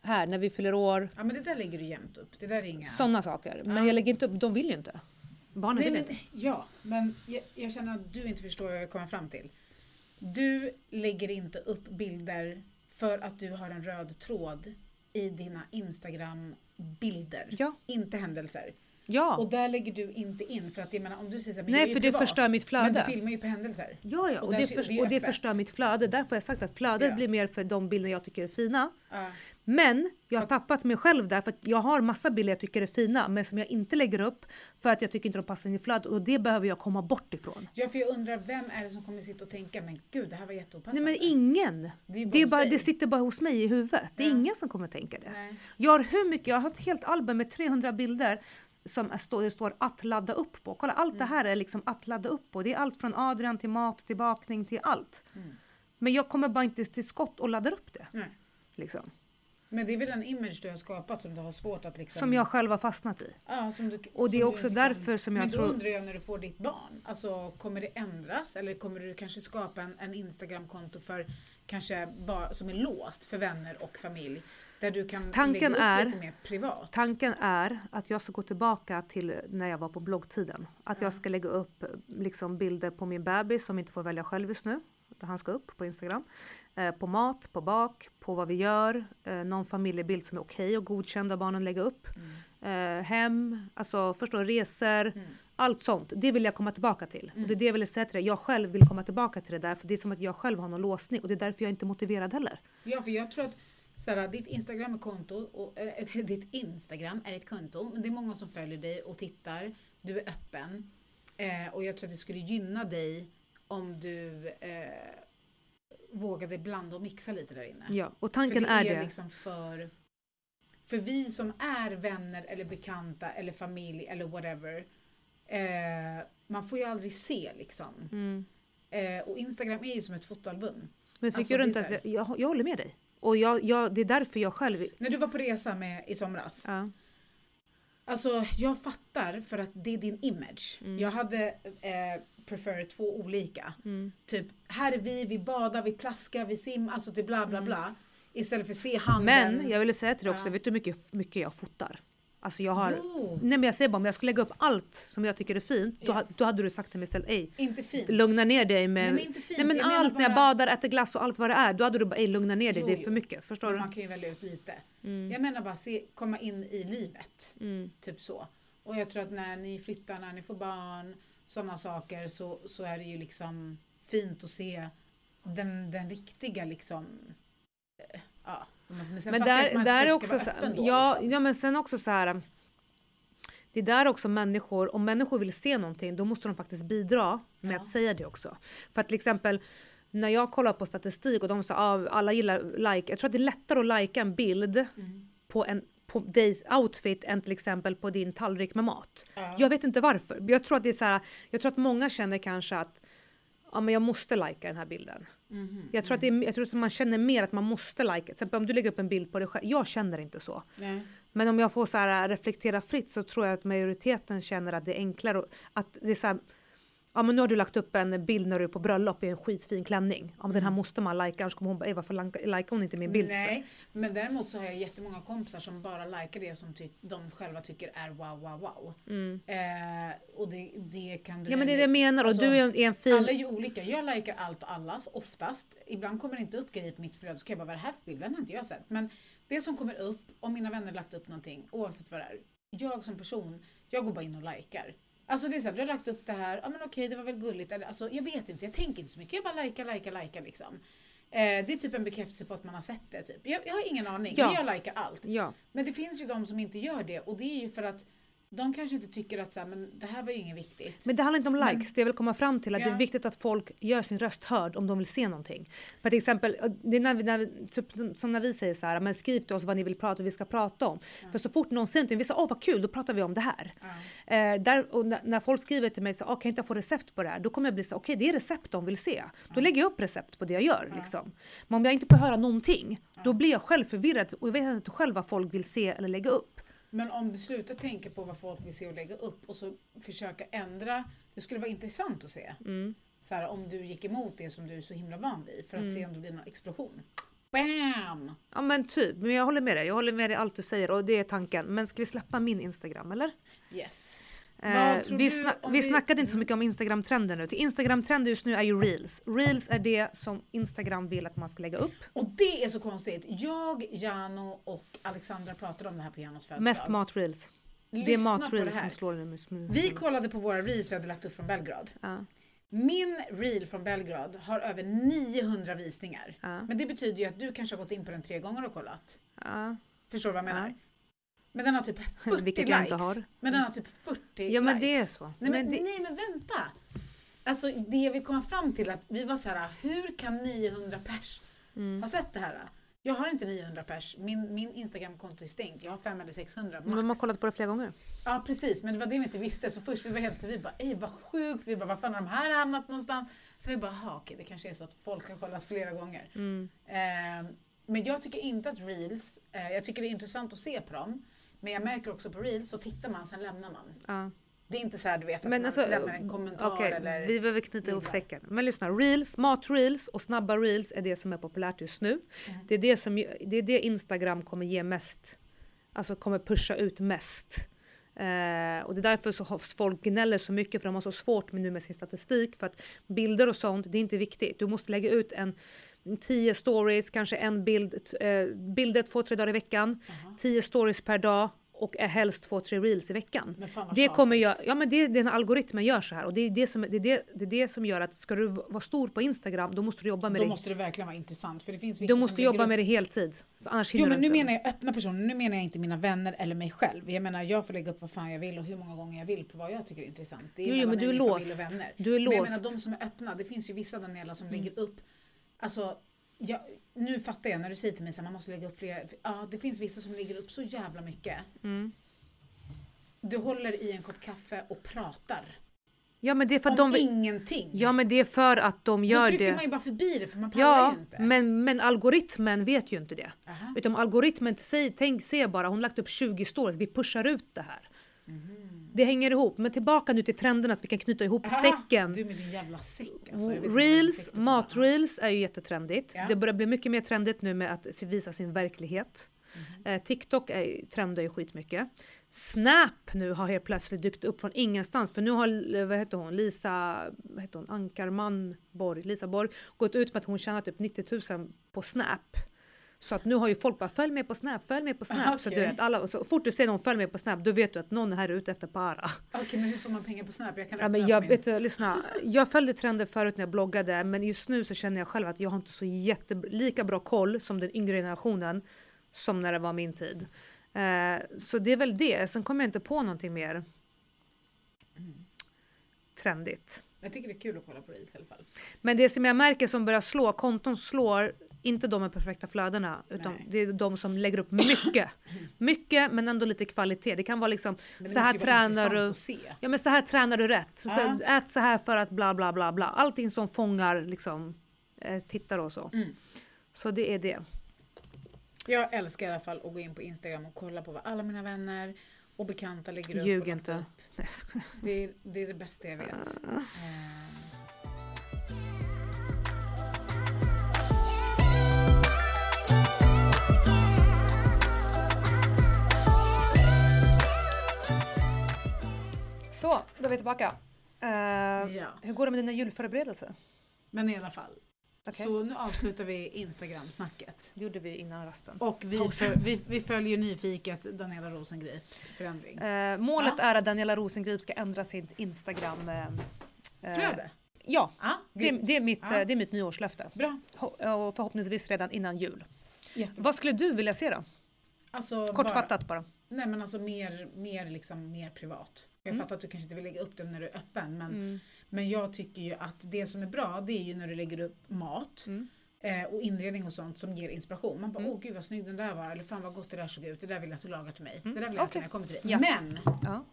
Här, när vi fyller år. Ja men det där lägger du jämt upp. Det där är inga... Såna saker. Men Ja. jag lägger inte upp, de vill ju inte. Barnen vill men, inte. ja, men jag, jag känner att du inte förstår vad jag kommer fram till. Du lägger inte upp bilder för att du har en röd tråd i dina Instagram-bilder. Ja, Inte händelser. ja. Och där lägger du inte in för att jag menar om du säger så här, men Nej, för det privat, förstör mitt Men flöde. du filmar ju på händelser. Ja, ja. Och Och, det, för, det och det förstör mitt flöde. Därför har jag sagt att flödet Ja. blir mer för de bilder jag tycker är fina. Ja. Men jag har tappat mig själv där för att jag har massa bilder jag tycker är fina men som jag inte lägger upp för att jag tycker inte de passar in i flödet och det behöver jag komma bort ifrån. Ja, för jag undrar vem är det som kommer sitta och tänka men gud det här var Nej jätteopassande. men ingen! det är Det, är bara, det sitter bara hos mig i huvudet. Det är Ja. ingen som kommer tänka det. Nej. Jag har hur mycket, jag har ett helt album med 300 bilder som det står att ladda upp på. Kolla allt Mm. det här är liksom att ladda upp på. Det är allt från Adrian till mat till bakning till allt. Mm. Men jag kommer bara inte till skott och laddar upp det. Nej. Liksom. Men det är väl en image du har skapat som du har svårt att liksom... Som jag själv har fastnat i. Ja, som du, Och det är också inte kan- därför som jag Men då tror... undrar jag när du får ditt barn, alltså kommer det ändras eller kommer du kanske skapa en, en Instagramkonto för kanske bara som är låst för vänner och familj? Där du kan Tanken lägga upp är- lite mer privat? Tanken är att jag ska gå tillbaka till när jag var på bloggtiden. Att Ja. jag ska lägga upp liksom, bilder på min bebis som inte får välja själv just nu. Där han ska upp på Instagram. Eh, på mat, på bak, på vad vi gör. Eh, någon familjebild som är okej och godkänd av barnen lägga upp. Mm. Eh, hem, alltså förstå resor. Mm. Allt sånt. Det vill jag komma tillbaka till. Och det är Mm. det jag vill säga till dig. Jag själv vill komma tillbaka till det där. För det är som att jag själv har någon låsning. Och det är därför jag inte är motiverad heller. Ja, för jag tror att Sara, ditt Instagram är konto, och, äh, ditt Instagram är ett konto, men det är många som följer dig och tittar. Du är öppen. Eh, och jag tror att det skulle gynna dig om du eh, vågade blanda och mixa lite där inne. Ja, och tanken för är, det är det. liksom för, för vi som är vänner eller bekanta eller familj eller whatever. Eh, man får ju aldrig se liksom. Mm. Eh, och Instagram är ju som ett fotoalbum. Men tycker Alltså, du inte är att jag, jag håller med dig? Och jag, jag, det är därför jag själv... När du var på resa med i somras. Ja. Alltså jag fattar för att det är din image. Mm. Jag hade eh, prefer två olika. Mm. Typ, här är vi, vi badar, vi plaskar, vi simmar, alltså det bla bla Mm. bla. Istället för se handen. Men jag ville säga till dig också, Ja. vet du hur mycket, mycket jag fotar? Alltså jag har... Jo, Nej men jag säger bara om jag skulle lägga upp allt som jag tycker är fint, då, Ja. ha- då hade du sagt till mig istället ej, inte fint. lugna ner dig med... Nej men inte fint. Nej men Jag allt när jag bara- badar, äter glass och allt vad det är, då hade du bara ej lugna ner dig, Jo, det är jo. för mycket. Förstår Men du? man kan ju välja ut lite. Mm. Jag menar bara se, komma in i livet. Mm. Typ så. Och jag tror att när ni flyttar, när ni får barn, sådana saker så, så är det ju liksom fint att se den, den riktiga liksom eh, Ja, men där, är också så, då, ja, liksom. ja men sen också så här. Det är där också människor, om människor vill se någonting då måste de faktiskt bidra med Ja. att säga det också. För att till exempel när jag kollar på statistik och de säger ah, alla gillar like, jag tror att det är lättare att lajka en bild Mm. på en på days outfit än till exempel på din tallrik med mat. Ja. Jag vet inte varför. Jag tror att det är så här, jag tror att många känner kanske att ja, men jag måste lajka den här bilden. Mhm, Jag tror, att det är, jag tror att man känner mer att man måste lajka. Till exempel om du lägger upp en bild på dig själv. Jag känner inte så. Nej. Men om jag får så här reflektera fritt så tror jag att majoriteten känner att det är enklare. och- Att det är så här, ja men nu har du lagt upp en bild när du är på bröllop i en skitfin klänning. Ja men den här måste man lajka annars kommer hon bara, "Ey, varför likar hon inte min bild? för?" Nej, men däremot så har jag jättemånga kompisar som bara likar det som de själva tycker är wow, wow, wow. Mm. Eh, och det, det kan du Ja men det är det jag menar och Alltså, du är en, är en fin... Alla är ju olika. Jag likar allt och allas oftast. Ibland kommer det inte upp grejer på mitt flöde så kan jag bara, vad är det här för bild? Den har inte jag sett. Men det som kommer upp, om mina vänner lagt upp någonting, oavsett vad det är. Jag som person, jag går bara in och likar. Alltså det är såhär, du har lagt upp det här, ja men okej det var väl gulligt. Eller, alltså, jag vet inte, jag tänker inte så mycket. Jag bara likar, likar, likar liksom. Eh, det är typ en bekräftelse på att man har sett det. Typ. Jag, jag har ingen aning, Ja. men jag likar allt. Ja. Men det finns ju de som inte gör det och det är ju för att de kanske inte tycker att så här, men det här var ju inget viktigt. Men det handlar inte om Men- likes, det jag vill komma fram till att det Ja. är viktigt att folk gör sin röst hörd om de vill se någonting. För till exempel, det är när vi, när vi, typ som- när vi säger så här, men skriv till oss vad ni vill prata och vi ska prata om. För så fort någon säger någonting, vi säger åh vad kul, då pratar vi om det här. Ja. Eh, där, och när, folk skriver till mig så kan jag inte få recept på det här? Då kommer jag bli så okej det är recept de vill se. Då lägger jag upp recept på det jag gör. Ja. Liksom. Men om jag inte får höra någonting, då Ja. blir jag själv förvirrad och jag vet inte själv vad folk vill se eller lägga upp. Men om du slutar tänka på vad folk vill se och lägga upp och så försöka ändra. Det skulle vara intressant att se. Mm. Så här, om du gick emot det som du är så himla van vid för att Mm. se om det blir någon explosion. Bam! Ja men typ, men jag håller med dig. Jag håller med dig allt du säger och det är tanken. Men ska vi släppa min Instagram eller? Yes. Eh, vi, sna- vi vi- snackade inte så mycket om Instagram-trender nu. Till Instagram-trender just nu är ju reels. Reels är det som Instagram vill att man ska lägga upp. Och det är så konstigt. Jag, Jano och Alexandra pratade om det här på Janos födelsedag. Mest mat-reels. Det är mat-reels som slår nu. med Vi kollade på våra reels vi hade lagt upp från Belgrad. Ja, Min reel från Belgrad har över 900 visningar. ja, Men det betyder ju att du kanske har gått in på den tre gånger och kollat. ja. Förstår du vad jag menar? Men den har typ 40 Vilket likes. inte har. Men den har typ 40 Ja men likes. det är så. Nej men, men det, nej men vänta! Alltså det vill komma fram till att vi var så här, hur kan 900 pers mm. ha sett det här? Jag har inte 900 pers. Min, min Instagram-konto är stängt. Jag har 500 eller 600 max. Men man har kollat på det flera gånger. Ja precis, men det var det vi inte visste. Så först vi var helt vi bara ej vad sjukt. Vi bara var fan har de här hamnat någonstans? Så vi bara, aha, okej det kanske är så att folk har kollat flera gånger. Mm. Eh, men jag tycker inte att reels, eh, jag tycker det är intressant att se på dem. Men jag märker också på reels så tittar man, sen lämnar man. Ja. Det är inte så här du vet att Men man alltså, lämnar en kommentar okej, eller... vi behöver knyta ihop säcken. Men lyssna, reels, matreels och snabba reels är det som är populärt just nu. Mm. Det, är det, som, det är det Instagram kommer ge mest, alltså kommer pusha ut mest. Eh, och det är därför så folk gnäller så mycket för de har så svårt med nu med sin statistik för att bilder och sånt, det är inte viktigt. Du måste lägga ut en 10 stories, kanske en bild, eh, bilder två, tre dagar i veckan, Jaha. 10 stories per dag och är helst två, tre reels i veckan. Det kommer tjatigt. jag, ja men det, den algoritmen gör så här och det är det som, det är det, det är det som gör att ska du vara stor på Instagram då måste du jobba med Då det. måste det verkligen vara intressant för det finns vissa Du måste jobba med det heltid. Annars Jo men nu inte. menar jag öppna personer, nu menar jag inte mina vänner eller mig själv. Jag menar jag får lägga upp vad fan jag vill och hur många gånger jag vill på vad jag tycker är intressant. Det är Jo, jo, men du är låst. Du är Men jag låst. menar de som är öppna, det finns ju vissa Daniela som Mm. lägger upp, alltså jag, nu fattar jag när du säger till mig att man måste lägga upp flera, ja det finns vissa som lägger upp så jävla mycket. Mm. Du håller i en kopp kaffe och pratar Ja men det är för att om de ingenting. Ja men det är för att de Då gör trycker det. man ju bara förbi det för man pallar Ja, ju inte. men, men algoritmen vet ju inte det. Aha. Utan algoritmen säger, tänk, se bara, hon har lagt upp 20 stories, vi pushar ut det här. Mhm. Det hänger ihop. Men tillbaka nu till trenderna så vi kan knyta ihop Aha, säcken. Du med din jävla säck. Alltså, Reels, matreels är ju jättetrendigt. Ja. Det börjar bli mycket mer trendigt nu med att visa sin verklighet. Mhm. Eh, TikTok är, trendar ju skitmycket. Snap nu har helt plötsligt dykt upp från ingenstans för nu har eh, vad heter hon, Lisa vad heter hon, Ankarman Borg, Lisa Borg gått ut med att hon tjänar typ 90 000 på Snap. Så att nu har ju folk bara följ med på Snap, följ med på Snap. Så, du vet, alla, så fort du ser någon följ med på Snap då vet du att någon är här ute efter para. Okej men hur får man pengar på Snap? Jag kan Ja, men jag, min- vet lyssna, jag följde trender förut när jag bloggade men just nu så känner jag själv att jag har inte så jätte, lika bra koll som den yngre generationen som när det var min tid. Eh, så det är väl det. Sen kommer jag inte på någonting mer trendigt. Jag tycker det är kul att kolla på Reels i alla fall. Men det som jag märker som börjar slå, konton slår inte de med perfekta flödena utan Nej. det är de som lägger upp mycket. mycket men ändå lite kvalitet. Det kan vara liksom Men så här tränar du. Ja men så här tränar du rätt. Så, Ja. så, ät så här för att bla bla bla bla. Allting som fångar liksom eh, tittare och så. Mm. Så det är det. Jag älskar i alla fall att gå in på Instagram och kolla på vad alla mina vänner och bekanta lägger upp. Ljug inte. upp. Det är, det är det bästa jag vet. Ah. Så, då är vi tillbaka. Eh, ja. Hur går det med dina julförberedelser? Men i alla fall. Okej. Så nu avslutar vi Instagram-snacket. Det gjorde vi innan rasten. Och vi, föl- vi, vi följer nyfiket Daniela Rosengrips förändring. Eh, målet är att Daniela Rosengrip ska ändra sitt Instagram... Eh, Flöde? Ja, Ja, det, det, är mitt, Ja. eh, det är mitt nyårslöfte. Bra. Ho- och förhoppningsvis redan innan jul. Jättebra. Vad skulle du vilja se då? Alltså, Kortfattat bara. Bara, nej men alltså mer, mer, liksom, mer privat. Jag Mm. fattar att du kanske inte vill lägga upp det när du är öppen men, Mm. men jag tycker ju att det som är bra det är ju när du lägger upp mat Mm. eh, och inredning och sånt som ger inspiration. Man bara Mm. åh gud vad snygg den där var eller fan vad gott det där såg ut. Det där vill jag att du lagar till mig. Mm. Det där vill jag Okej. när jag kommer till dig. Ja. Men Ja,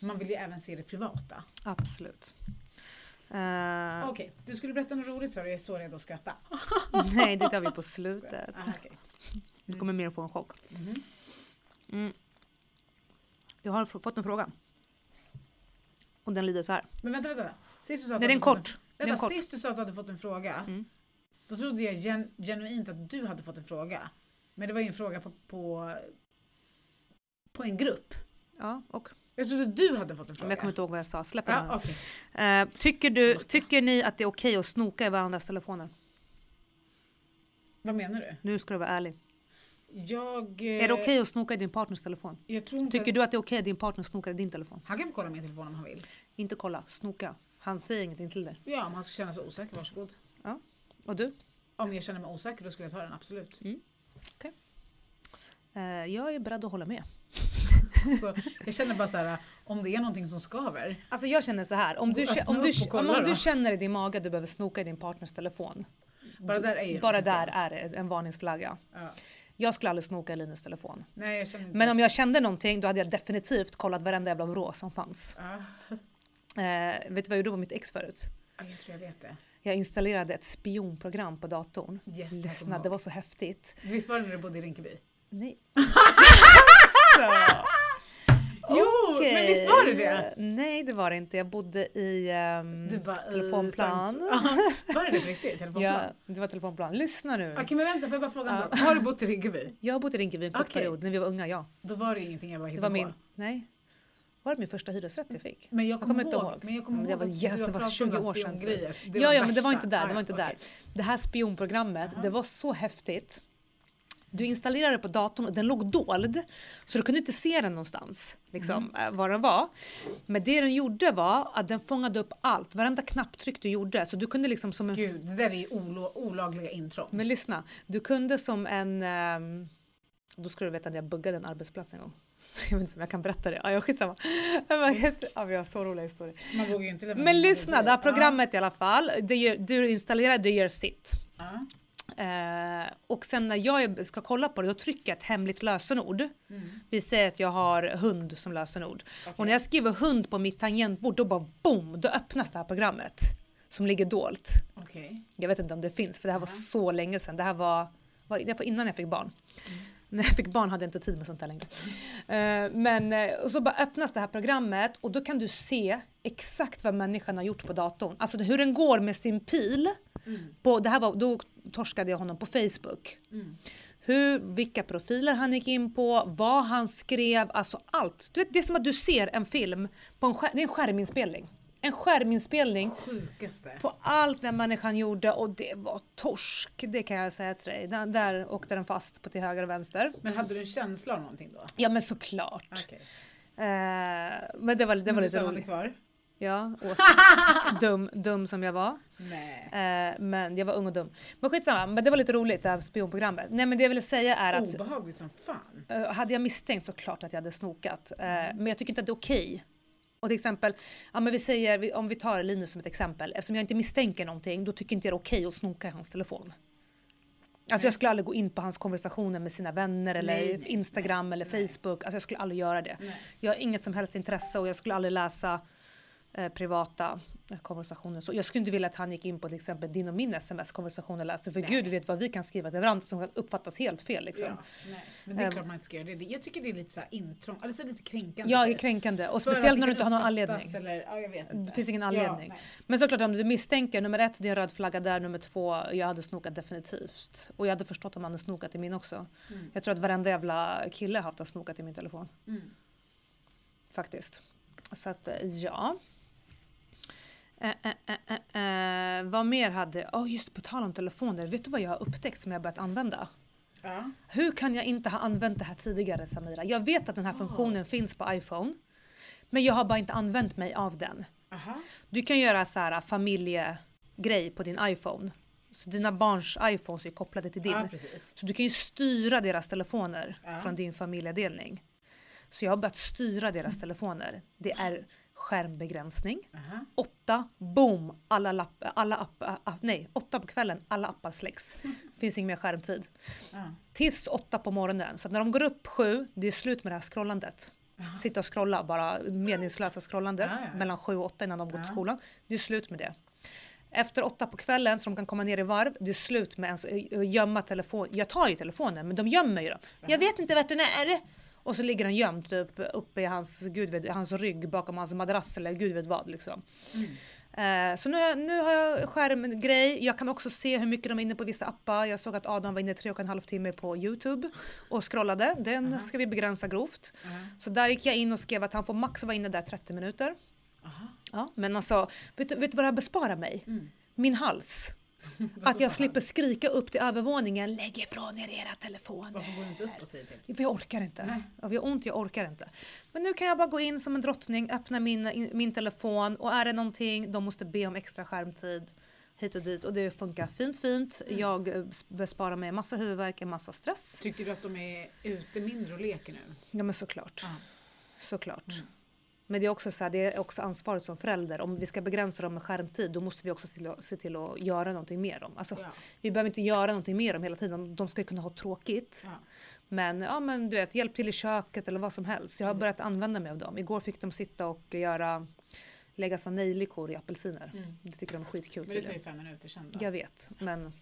man vill ju även se det privata. Absolut. Eh, Okej, du skulle berätta något roligt sa du. Jag är så redo att skratta. nej, det tar vi på slutet. Ah, okej. Du kommer mer få en chock. Mm. Jag har fått en fråga. Och den lyder så här. Men vänta, vänta. Sist du sa att Nej, du den är hade fått kort. En, Den är vänta, kort. sist du sa att du hade fått en fråga. Mm. Då trodde jag gen, genuint att du hade fått en fråga. Men det var ju en fråga på, på, på en grupp. Ja, och. Jag trodde du hade fått en Men fråga. jag kommer inte ihåg vad jag sa. Släpp den. Ja, okej. Eh, tycker, du, tycker ni att det är okej att snoka i varandras telefoner? Vad menar du? Nu ska du vara ärlig. Jag... Är det okej att snoka i din partners telefon? Tycker du att det är okej att din partner snokar i din telefon? Han kan få kolla min telefon om han vill. Inte kolla, snoka. Han säger ingenting till dig. Ja, om han ska känna sig osäker, varsågod. Och du? Om jag känner mig osäker då skulle jag ta den, absolut. Eh, jag är beredd att hålla med. Så jag känner bara så här, om det är någonting som skaver. Alltså jag känner så här. Om du, om du, om, om du känner i din mage att du behöver snoka i din partners telefon. Bara där är bara där är det en varningsflagga. Ja. Jag skulle aldrig snoka i Linus telefon. Nej, jag känner inte. Men om jag kände någonting då hade jag definitivt kollat varenda jävla vrå som fanns. Ja. Eh, vet du vad jag gjorde på mitt ex förut? Ja, jag tror jag vet det. Jag installerade ett spionprogram på datorn. Yes, Lyssna, det var så häftigt. Visst var det när du bodde i Rinkeby? Nej. Jo, men visst var det det? Nej, det var det inte. Jag bodde i ehm, Du bara, i telefonplan. Sankt- Ja, var det det riktigt? Telefonplan? Ja, det var telefonplan. Lyssna nu. Okej men vänta, får jag bara fråga en sak? Har du bott i Rinkeby? Jag har bott i Rinkeby en kort Okej. period när vi var unga, ja. Då var det ingenting jag bara Det hittade var min, på. nej. Var det min första hyresrätt jag fick? Men jag Jag kommer kommer inte ihåg, ihåg. Men jag kommer det ihåg var- att yes, du det har var pratat 20 om år sedan. Det ja, ja, men det var inte där. Det Ah, var inte ja, där. Det här spionprogrammet, det var så häftigt. Du installerade det på datorn och den låg dold. Så du kunde inte se den någonstans, liksom, Mm. eh, var den var. Men det den gjorde var att den fångade upp allt, varenda knapptryck du gjorde. Så du kunde liksom som en... Gud, det där är olo- olagliga intrång. Men lyssna, du kunde som en... ehm, då ska du veta att jag buggade en arbetsplats en gång. Jag vet inte om jag kan berätta det. Ja, jag skitsamma. Ja, vi har så roliga historier. Man vågar ju inte lämna Men lyssna, det här programmet i alla fall. Det gör, du installerar, det gör sitt. Ja. Eh, och sen när jag ska kolla på det, då trycker jag ett hemligt lösenord. Mm. Vi säger att jag har hund som lösenord. Okej. Och när jag skriver hund på mitt tangentbord, då bara boom, då öppnas det här programmet. Som ligger dolt. Okej. Jag vet inte om det finns, för det här var Aha. så länge sedan. Det här var, var, det var innan jag fick barn. När jag fick barn hade jag inte tid med sånt här längre. Eh, men eh, och så bara öppnas det här programmet och då kan du se exakt vad människan har gjort på datorn. Alltså hur den går med sin pil. Mm. På, det här var, då torskade jag honom på Facebook. Mm. Hur, vilka profiler han gick in på, vad han skrev, alltså allt. Du vet, det är som att du ser en film, på en skär, det är en skärminspelning. En skärminspelning Sjukaste. på allt den människan gjorde och det var torsk, det kan jag säga till dig. Där, där åkte den fast på till höger och vänster. Men hade du en känsla av någonting då? Ja men såklart. Okej. Eh, men det var, det Men var lite roligt. kvar? Ja, dum, dum som jag var. Eh, men jag var ung och dum. Men skitsamma, men det var lite roligt det här spionprogrammet. Nej men det jag ville säga är att Obehagligt som fan. Eh, hade jag misstänkt så klart att jag hade snokat. Eh, Mm. Men jag tycker inte att det är okej. Och till exempel, ja, men vi säger, om vi tar Linus som ett exempel. Eftersom jag inte misstänker någonting, då tycker inte jag det är okej att snoka i hans telefon. Alltså jag skulle aldrig gå in på hans konversationer med sina vänner eller Nej, nej, Instagram nej, eller. Facebook. Alltså jag skulle aldrig göra det. Jag har inget som helst intresse och jag skulle aldrig läsa eh, privata konversationer. Så jag skulle inte vilja att han gick in på till exempel din och min sms-konversation och läste. För Nej. gud vet vad vi kan skriva till varandra som kan uppfattas helt fel. Liksom. Ja. Men det är Ehm. klart man inte ska göra det. Jag tycker det är lite så intrång, alltså lite kränkande. Ja, typ. kränkande. Och speciellt det när du inte har någon anledning. Eller, ja, Det finns ingen Ja, anledning. nej. Men såklart om du misstänker, nummer ett, det är en röd flagga där, nummer två, jag hade snokat definitivt. Och jag hade förstått om han hade snokat i min också. Mm. Jag tror att varenda jävla kille har haft snokat i min telefon. Mm. Faktiskt. Så att eh, ja. Eh, eh, eh, eh, vad mer hade, oh, just på tal om telefoner, vet du vad jag har upptäckt som jag har börjat använda? Ja. Hur kan jag inte ha använt det här tidigare Samira? Jag vet att den här funktionen finns på iPhone. Men jag har bara inte använt mig av den. Aha. Du kan göra så här familjegrej på din iPhone. Så dina barns iPhones är kopplade till din. Ja. Så du kan ju styra deras telefoner Ja. från din familjedelning. Så jag har börjat styra deras telefoner. Det är skärmbegränsning. Aha. Åtta, boom! Alla, lapp, alla appar, app, nej, åtta på kvällen, alla appar släcks. Finns ingen mer skärmtid. Ja. Tills åtta på morgonen. Så när de går upp sju, det är slut med det här scrollandet. Aha. Sitta och scrolla, bara meningslösa scrollandet Ja, ja, ja. mellan sju och åtta innan de går till Ja. skolan. Det är slut med det. Efter åtta på kvällen så de kan komma ner i varv, det är slut med ens eh, gömma telefon. Jag tar ju telefonen men de gömmer ju dem. Jag vet inte vart den är. Och så ligger den gömd typ uppe i hans, gud vet, hans rygg bakom hans madrass eller gud vet vad liksom. Mm. Eh, så nu, nu har jag skärmgrej. Jag kan också se hur mycket de är inne på vissa appar. Jag såg att Adam var inne tre och en halv timme på Youtube och scrollade. Den Aha. ska vi begränsa grovt. Aha. Så där gick jag in och skrev att han får max vara inne där 30 minuter. Aha. Ja, men alltså, vet, vet du vad det här besparar mig? Mm. Min hals. Att jag slipper skrika upp till övervåningen, lägg ifrån er era telefoner. Varför går du inte upp och säger till? För jag orkar inte. Nej. Jag har ont, jag orkar inte. Men nu kan jag bara gå in som en drottning, öppna min, min telefon och är det någonting, de måste be om extra skärmtid hit och dit och det funkar fint fint. Mm. Jag eh, besparar mig en massa huvudvärk, en massa stress. Tycker du att de är ute mindre och leker nu? Ja men såklart. Ja. Såklart. Mm. Men det är också så här, det är också ansvaret som förälder. Om vi ska begränsa dem med skärmtid, då måste vi också se till att, se till att göra någonting med dem. Alltså, Ja. Vi behöver inte göra någonting med dem hela tiden. De ska ju kunna ha tråkigt. Ja. Men, ja, men du vet, hjälp till i köket eller vad som helst. Jag har Precis. börjat använda mig av dem. Igår fick de sitta och göra, lägga såna nejlikor i apelsiner. Mm. Det tycker de är skitkul. Men det tar ju fem minuter sen då. Jag vet, men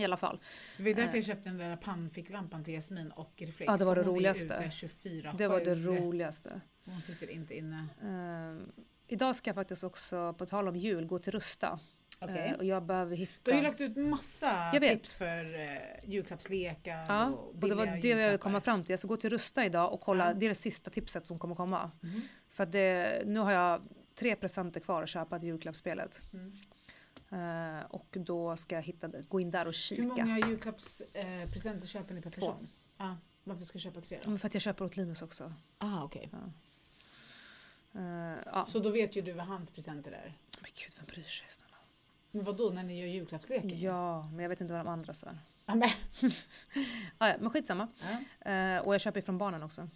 i alla fall. Det var därför Eh. jag köpte den där pannficklampan till Jasmin och reflex. Ja, det var det hon roligaste. Är ute 24 Det var det roligaste. Hon sitter inte inne. Eh, idag ska jag faktiskt också, på tal om jul, gå till Rusta. Okej. Eh, och jag behöver hitta... Du har ju lagt ut massa tips för uh, julklappslekar Ja, och och det var det jag ville komma fram till. Jag ska gå till Rusta idag och kolla, Ja. det är det sista tipset som kommer komma. Mhm. För det, nu har jag tre presenter kvar att köpa till julklappsspelet. Mm. Eh, och då ska jag hitta, gå in där och kika. Hur många julklappspresenter uh, köper ni per Två. person? Ja, varför ska du köpa tre då? Men för att jag köper åt Linus också. Ah, okej. Eh, ja. Så då vet ju du vad hans presenter är. Men gud, vem bryr sig? Snälla. Men vad då när ni gör julklappsleken? Ja, men jag vet inte vad de andra sa. Ja, men. Ah, ja, men skitsamma. Ja. Eh, och jag köper ifrån barnen också.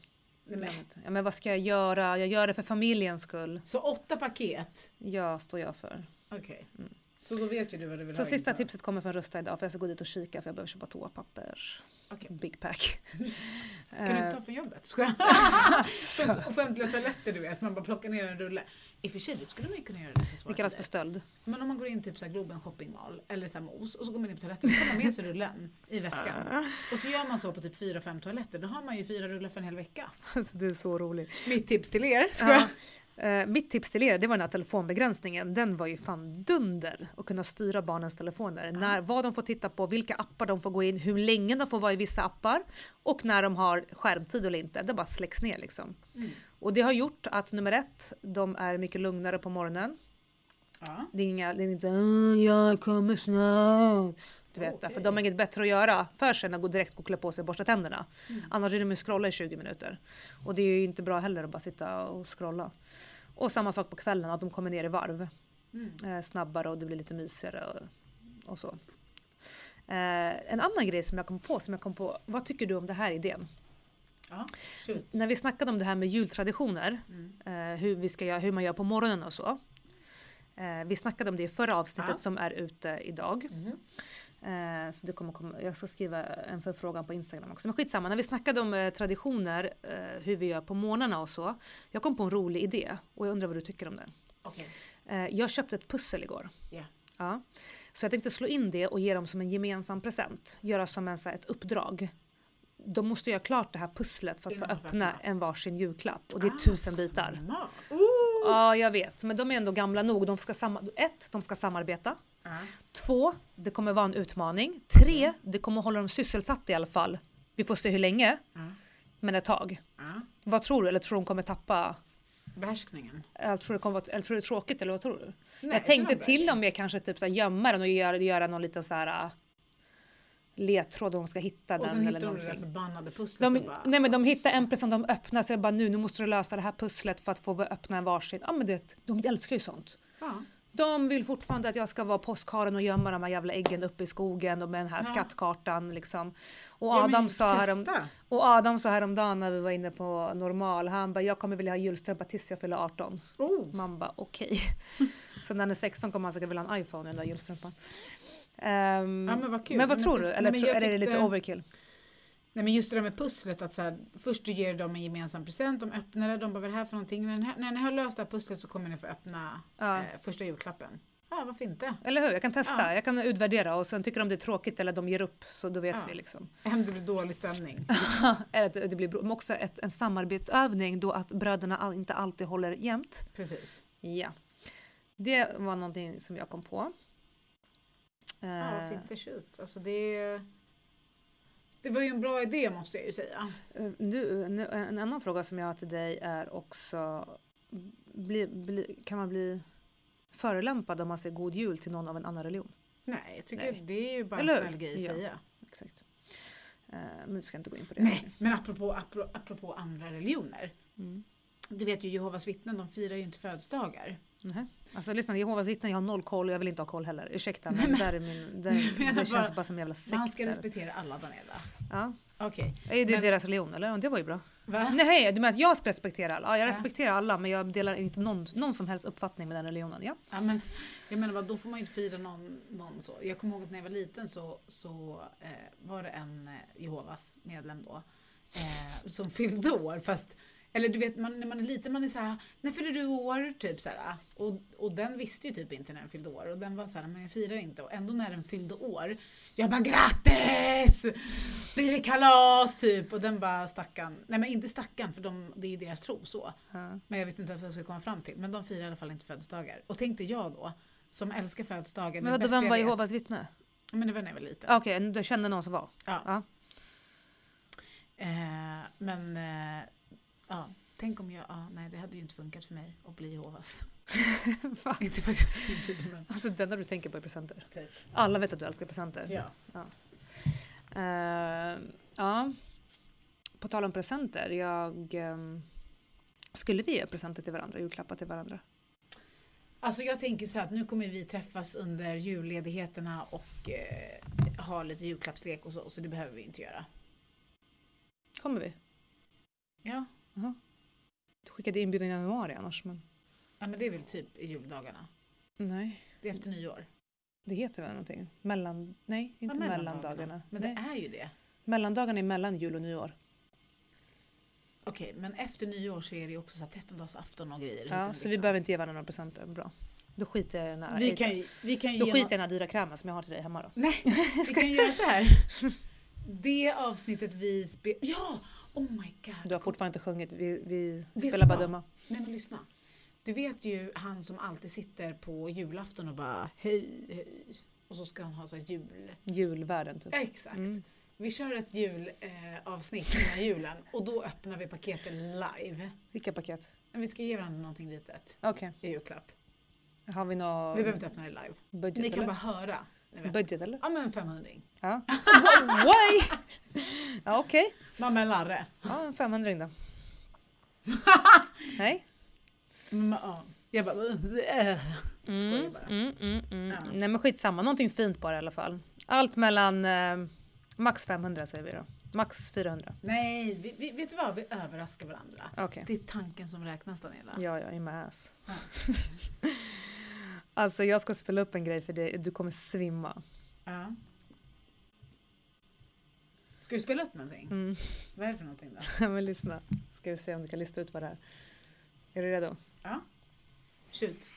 Nej. Ja, men vad ska jag göra? Jag gör det för familjens skull. Så åtta paket? Ja, står jag för. Okej. Mm. Så då vet ju du vad du vill Så ha sista inför. tipset kommer från Rusta idag för jag ska gå dit och kika för jag behöver köpa toapapper. Okej. Big pack. Kan du inte ta från jobbet? Ska offentliga toaletter du vet, man bara plockar ner en rulle. I och för sig, det skulle man ju kunna göra svårt. det kallas för stöld. Men om man går in typ så här Globen shoppingmall eller så här Mos och så går man in på toaletten så tar man med sig rullen i väskan. Och så gör man så på typ fyra fem toaletter, då har man ju fyra rullar för en hel vecka. Alltså, du är så rolig. Mitt tips till er, ska Ja. Eh, mitt tips till er det var den här telefonbegränsningen. Den var ju fan dunder. Att kunna styra barnens telefoner. När, vad de får titta på, vilka appar de får gå in, hur länge de får vara i vissa appar och när de har skärmtid eller inte. Det bara släcks ner liksom. Mm. Och det har gjort att nummer ett, de är mycket lugnare på morgonen. Ja. Det är, inga, det är inte "Åh, jag kommer snart. Du vet, Okej. för de har inget bättre att göra för sig än att gå direkt och klä på sig och borsta tänderna. Mm. Annars är de ju scrolla i 20 minuter. Och det är ju inte bra heller att bara sitta och scrolla. Och samma sak på kvällen, att de kommer ner i varv Mm. eh, snabbare och det blir lite mysigare och, och så. Eh, en annan grej som jag kom på, som jag kom på, vad tycker du om det här idén? Ja. När vi snackade om det här med jultraditioner, Mm. eh, hur, vi ska göra, hur man gör på morgonen och så. Eh, vi snackade om det i förra avsnittet Ja. som är ute idag. Mhm. Eh, så det kommer komma, jag ska skriva en förfrågan på Instagram också. Men skitsamma, när vi snackade om eh, traditioner, eh, hur vi gör på morgnarna och så. Jag kom på en rolig idé och jag undrar vad du tycker om det. Okej. Eh, jag köpte ett pussel igår. Ja. Ja. Så jag tänkte slå in det och ge dem som en gemensam present. Göra som en, så här, ett uppdrag. De måste göra klart det här pusslet för att få öppna en varsin julklapp. Och det är Ah, tusen bitar. smart. Ja, jag vet. Men de är ändå gamla nog. De ska ett, de ska samarbeta. Ja. Två, det kommer vara en utmaning. Tre, det kommer hålla dem sysselsatta i alla fall. Vi får se hur länge, Ja. men ett tag. Vad tror du? Eller tror du de kommer tappa? Behärskningen. Eller tror du det kommer vara, eller tror du det är tråkigt? Eller vad tror du? Nej, jag tänkte till och med kanske typ så här gömma den och göra, göra någon liten så här äh, ledtråd om de ska hitta Och den sen eller hittar de det där förbannade pusslet De, och bara... nej men de hittar en present, de öppnar jag bara nu, nu måste du lösa det här pusslet för att få öppna en varsin. Ja men det, de älskar ju sånt. Ja. De vill fortfarande att jag ska vara påskharen och gömma de här jävla äggen uppe i skogen och med den här Ja. skattkartan liksom. Och Ja, men Adam, sa härom, och Adam sa häromdagen när vi var inne på normal, han bara jag kommer vilja ha julstrumpa tills jag fyller 18. Oh. Man bara okej. så när han är 16 kommer han säkert vilja ha en iPhone i den där julstrumpan. Ehm, Ja, men vad kul. men vad Men tror du? nej, Eller men tro, jag är det lite overkill? Nej men just det där med pusslet att så här, först du ger dem en gemensam present, de öppnar det, de bara vad är det här för någonting? När, har- när ni har löst det här pusslet så kommer ni få öppna Ja. eh, första julklappen. Ja varför inte? Eller hur? Jag kan testa, Ja. jag kan utvärdera och sen tycker de det är tråkigt eller de ger upp så då vet Ja. vi liksom. Hem det blir dålig stämning. eller att det blir men också ett, en samarbetsövning då att bröderna all, inte alltid håller jämnt. Precis. Ja. Det var någonting som jag kom på. Ja Eh, varför inte shoot? Alltså det, det var ju en bra idé måste jag ju säga. Eh, Nu, nu, en annan fråga som jag har till dig är också, bli, bli, kan man bli förolämpad om man säger god jul till någon av en annan religion? Nej jag tycker Nej. det är ju bara Eller en snäll grej att Ja. säga. Exakt. Eh, men du ska inte gå in på det. Nej men apropå, apropå, apropå andra religioner. Mm. Du vet ju Jehovas vittnen de firar ju inte födelsedagar. Mhm. Alltså lyssna, Jehovas vittnen, jag har noll koll och jag vill inte ha koll heller. Ursäkta men där är min, där, det känns bara- som en jävla Man ska sekt. där. respektera alla Daniela. Ja. Okej. Är det Men- deras religion eller? Det var ju bra. Va? Nej, du menar att jag ska respektera alla? Ja, jag Ja. respekterar alla men jag delar inte någon, någon som helst uppfattning med den religionen. Ja. Ja, men, jag menar bara, då får man ju inte fira någon, någon så. Jag kommer ihåg att när jag var liten så, så eh, var det en eh, Jehovas medlem då eh, som fyllde år fast eller du vet, man, när man är liten man är såhär, när fyller du år? Typ såhär. Och, och den visste ju typ inte när den fyllde år. Och den var såhär, men jag firar inte. Och ändå när den fyllde år, jag bara grattis! Blir det kalas? Typ. Och den bara stackarn, nej men inte stackarn för de, det är ju deras tro så. Ja. Men jag vet inte vad jag ska komma fram till. Men de firar i alla fall inte födelsedagar. Och tänkte jag då, som älskar födelsedagar. Men vadå, vem var Jehovas vittne? Men det var när jag var liten. Ah, Okej, du kände någon som var? Ja. Ja. Eh, men, eh, ja. Tänk om jag, ja, nej det hade ju inte funkat för mig att bli Jehovas. Va? inte för att jag skulle bli det men Alltså det enda du tänker på är presenter. typ. Alla vet att du älskar presenter. Ja. Eh, ja. På tal om presenter, jag... ehm, skulle vi ge presenter till varandra, julklappar till varandra? Alltså jag tänker så här att nu kommer vi träffas under julledigheterna och eh, ha lite julklappslek och så, så det behöver vi inte göra. Kommer vi? Ja, Du skickade inbjudan i januari annars men... ja men det är väl typ i juldagarna. Nej, Det är efter nyår. det heter väl någonting? Mellan... Nej, inte Ja, mellandagarna. Men Nej. det är ju det. Mellandagarna är mellan jul och nyår. Okej, men efter nyår så är det ju också så här 13-dagsafton och grejer. Ja, så vi behöver inte ge varandra några presenter. Bra. Då skiter jag i den här... vi kan ju, vi kan Då skiter jag i den här dyra krämen som jag har till dig hemma då. Nej, vi kan göra så här. Det avsnittet vi spelar... Ja! Oh my god. Du har fortfarande inte sjungit, vi, vi spelar bara dumma. Nej men lyssna. Du vet ju han som alltid sitter på julafton och bara hej, hej. Och så ska han ha så här jul... Julvärden typ. Ja, exakt. Mm. Vi kör ett julavsnitt eh, innan julen och då öppnar vi paketen live. Vilka paket? Vi ska ge varandra någonting litet Okej. i julklapp. Har vi någon Vi behöver inte öppna det live. budget Ni kan eller? bara höra. Budget eller? Ja men 500 Ja. Why? Ja okej. Mamma en larre. Ja en 500 då. Hej. Mm, ja. Jag bara... äh. Skojar Mm, bara. mm, mm, mm. Ja. Nej men skitsamma, någonting fint bara i alla fall. Allt mellan eh, max 500 säger vi då. Max 400. Nej, vi, vi, vet du vad? Vi överraskar varandra. Okej. Det är tanken som räknas Daniela. Ja, ja, i my ass. Ja. Alltså jag ska spela upp en grej för dig, du kommer svimma. Ja. Ska du spela upp någonting? Mm. Vad är det för någonting då? men lyssna, ska vi se om du kan lista ut vad det är. Är du redo? Shoot.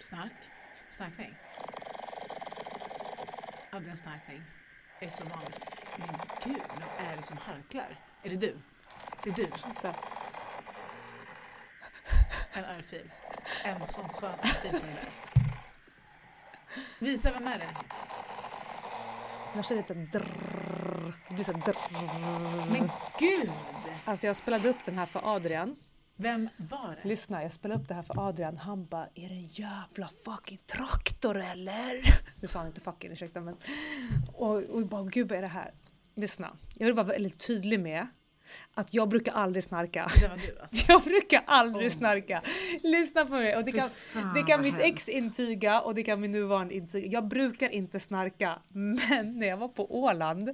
Snark. Snarkning. Ja, det är en snarkning. Det är så vanligt. Men gud, vem är det som harklar? Är det du? Det är du. En örfil. En sån skön örfil. Visa, vem är det? Jag känner lite drrrr. Det blir så drrrr. Men gud! Alltså jag spelade upp den här för Adrian. Vem var det? Lyssna, jag spelade upp det här för Adrian. Han bara, är det en jävla fucking traktor eller? Nu sa han inte fucking, ursäkta men. Och, och jag bara, gud vad är det här? Lyssna, jag vill vara väldigt tydlig med att jag brukar aldrig snarka. Det var du alltså? Jag brukar aldrig Oh snarka. Lyssna på mig. Och det kan, det kan mitt ex intyga och det kan min nuvarande intyga. Jag brukar inte snarka. Men när jag var på Åland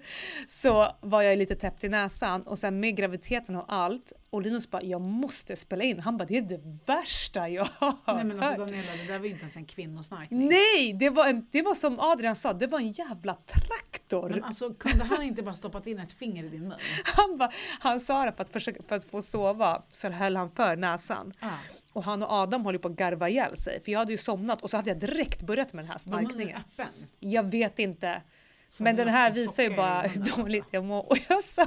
så var jag lite täppt i näsan och sen med graviditeten och allt och Linus bara jag måste spela in. Han bara det är det värsta jag har Nej men alltså hört." Daniela, det där var ju inte ens en kvinnosnarkning. Nej, det var, en, det var som Adrian sa, det var en jävla traktor. Men alltså kunde han inte bara stoppat in ett finger i din mun? Han, bara, han sa det för att, försöka, för att få sova så höll han för näsan. Ja. Och han och Adam håller på att garva ihjäl sig för jag hade ju somnat och så hade jag direkt börjat med den här Var munnen snarkningen. öppen? Jag vet inte. Så men den här visar ju bara hur alltså. dåligt jag mår. Och jag sa,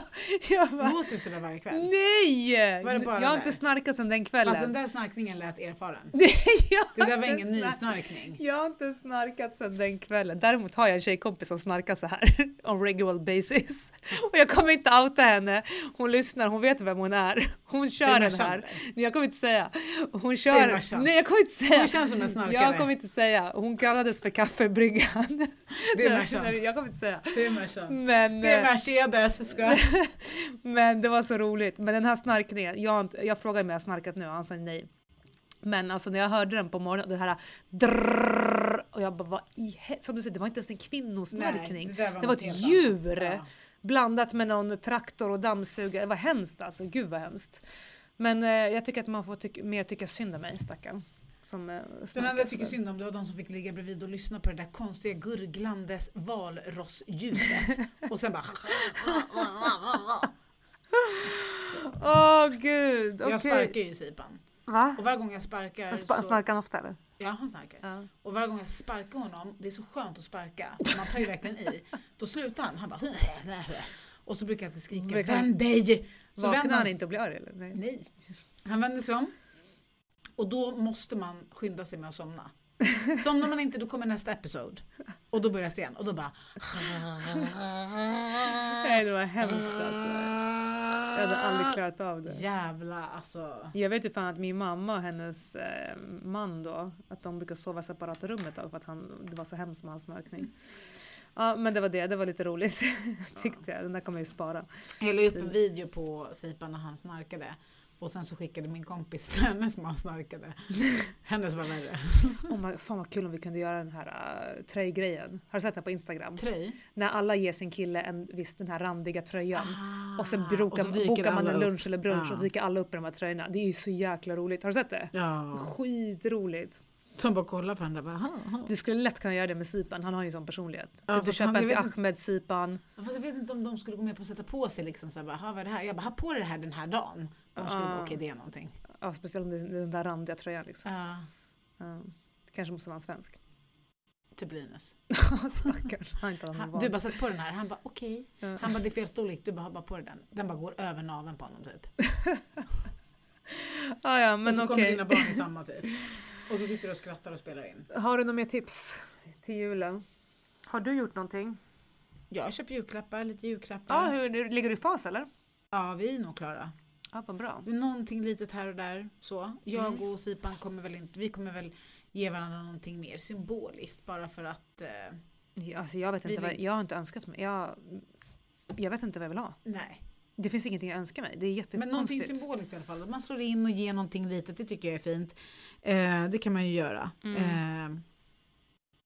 jag bara, Låter du sådär varje kväll? nej! Var det bara jag har där? inte snarkat sedan den kvällen. Fast den där snarkningen lät erfaren. Nej, Det där var ingen ny snark- snarkning. Jag har inte snarkat sedan den kvällen. Däremot har jag en tjejkompis som snarkar så här on regular basis. Och jag kommer inte outa henne. Hon lyssnar, hon vet vem hon är. Hon kör den här. Nej, jag kommer inte säga. Hon kör. Nej jag kommer inte säga. Hon känns som en snarkare. Jag kommer inte säga. Hon kallades för kaffebryggan. Det är Jag kommer inte säga. Det är Mercan. Men, Det är eh, Mercedes. Ska. men det var så roligt. Men den här snarkningen, jag, jag frågade om jag snarkat nu och han sa nej. Men alltså när jag hörde den på morgonen, det här drrrr, och jag bara vad i Som du säger, det var inte ens en kvinnosnarkning. Nej, det var något ett helt djur. Ja. Blandat med någon traktor och dammsugare. Det var hemskt alltså, gud vad hemskt. Men eh, jag tycker att man får tyck- mer tycka synd om mig stackarn. Som eh, Den enda jag tycker synd om det var de som fick ligga bredvid och lyssna på det där konstiga gurglandes valrossljudet. och sen bara... Åh gud, okej. Jag sparkar ju Sipan. Va? Och varje gång jag sparkar Spa- så... Snarkar han ofta eller? Ja, han snarkar. Ja. Och varje gång jag sparkar honom, det är så skönt att sparka. Man tar ju verkligen i. Då slutar han. Han bara... Och så brukar jag alltid skrika Vänd dig! Så Vaknar han han inte och blir arg eller? Nej. Nej. Han vänder sig om. Och då måste man skynda sig med att somna. Somnar man inte då kommer nästa episod. Och då börjar det igen. Och då bara... Nej det var hemskt alltså. Jag hade aldrig klarat av det. Jävla alltså. Jag vet ju fan att min mamma och hennes eh, man då, att de brukar sova i separata rum ett tag för att han, det var så hemskt med hans snarkning. Ja men det var det, det var lite roligt tyckte jag. Den där kommer jag ju spara. Jag la upp en video på Sipan när han snarkade. Och sen så skickade min kompis till hennes man snarkade. Hennes var värre. Oh my, fan vad kul om vi kunde göra den här uh, tröjgrejen. Har du sett den på Instagram? Trej. När alla ger sin kille en viss den här randiga tröjan. Ah, och sen brukar, och så bokar man en upp. lunch eller brunch Ja. och dyker alla upp i de här tröjorna. Det är ju så jäkla roligt. Har du sett det? Ja. Skitroligt. Som bara kollar på varandra. Bara, "Aha, aha." Du skulle lätt kunna göra det med Sipan, han har ju sån personlighet. Ja, typ du köper en till Ahmed Sipan. Fast jag vet inte om de skulle gå med på att sätta på sig liksom såhär, bara, "Ha, vad är det här? Jag bara, ha på dig det här den här dagen. De skulle bara, Ah. okej det är någonting. Ja, speciellt är den där randiga tröjan liksom. Ja, Ja. Det kanske måste vara en svensk. till Linus. Stackarn. Du bara, sätt på den här. Han bara, okej. Ja. Han bara, det är fel storlek. Du bara, bara på dig den. Den bara går över naveln på honom typ. ah, ja, och men så okej. kommer dina barn i samma typ. Och så sitter du och skrattar och spelar in. Har du några mer tips till julen? Har du gjort någonting? Jag köper julklappar, lite julklappar. Ja, hur, ligger du i fas eller? Ja, vi är nog klara. Ja, vad bra. Någonting litet här och där. Så. Jag Mm. och Sipan kommer väl inte, vi kommer väl ge varandra någonting mer symboliskt bara för att, eh, Ja, Alltså, jag, vet Vi inte vad, lig- jag har inte önskat mig. Jag, jag vet inte vad jag vill ha. nej. Det finns ingenting jag önskar mig. Det är Men någonting jättekonstigt. symboliskt i alla fall. Man slår in och ger någonting litet, det tycker jag är fint. Eh, det kan man ju göra. Mm. Eh,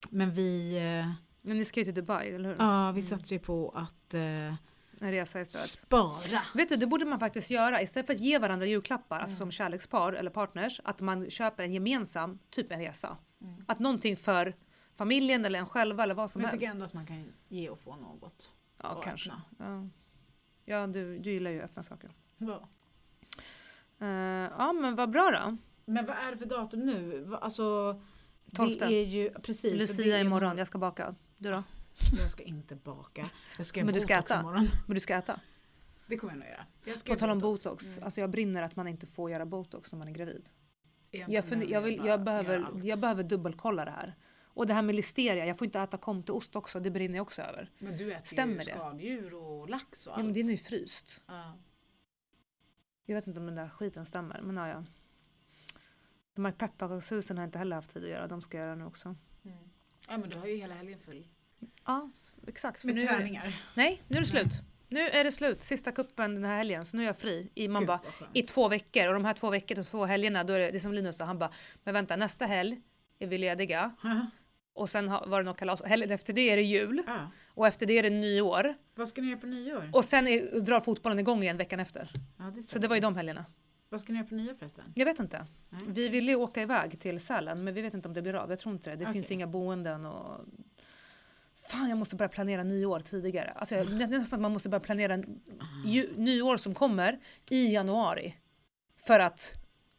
men vi, eh, Men ni ska ju till Dubai, eller hur? ja, vi Mm. satsar ju på att eh, En resa istället. spara. Vet du, det borde man faktiskt göra. Istället för att ge varandra julklappar, alltså Mm. som kärlekspar eller partners, att man köper en gemensam, typ en resa. Mm. Att någonting för familjen eller en själva eller vad som Men jag helst. tycker ändå att man kan ge och få något. Ja, kanske. Ja, ja du, du gillar ju öppna saker. Ja. Eh, ja, men vad bra då. Men vad är det för datum nu? Alltså, Tolfte. det är ju precis. Lucia är imorgon, jag ska baka. Du då? Jag ska inte baka. Jag ska Men du ska botox äta? imorgon. Men du ska äta? Det kommer jag nog göra. Jag ska På tal om botox, Mm. alltså jag brinner att man inte får göra botox när man är gravid. Egentligen Jag, jag, vill, jag, behöver, jag behöver dubbelkolla det här. Och det här med listeria, jag får inte äta komteost också, det brinner jag också över. Men du äter Stämmer ju det? skaldjur och lax och Ja allt. men den är ju fryst. Ja. Jag vet inte om den där skiten stämmer, men ja, ja. De här pepparkakshusen har jag inte heller haft tid att göra, de ska jag göra nu också. Mm. ja men du har ju hela helgen full. Ja, exakt. Med nu det, träningar. nej, nu är det slut. Nu är det slut, sista kuppen den här helgen, så nu är jag fri. I, man Gud, bara, i två veckor och de här två veckorna, två helgerna, då är det, det är som Linus sa, han bara, men vänta nästa helg är vi lediga Ja. Och sen har- var det något kalas, helgen efter det är det jul Ja. och efter det är det nyår Vad ska ni göra på nyår? och sen är, drar fotbollen igång igen veckan efter. Ja, det Så det var ju de helgerna. Vad ska ni göra på nyår förresten? Jag vet inte. Nej, Vi ville ju åka iväg till Sälen men vi vet inte om det blir av. Jag tror inte det. Det Okej. finns ju inga boenden och... Fan jag måste börja planera nyår tidigare. Alltså jag, nästan att man måste börja planera ju, nyår som kommer i januari. För att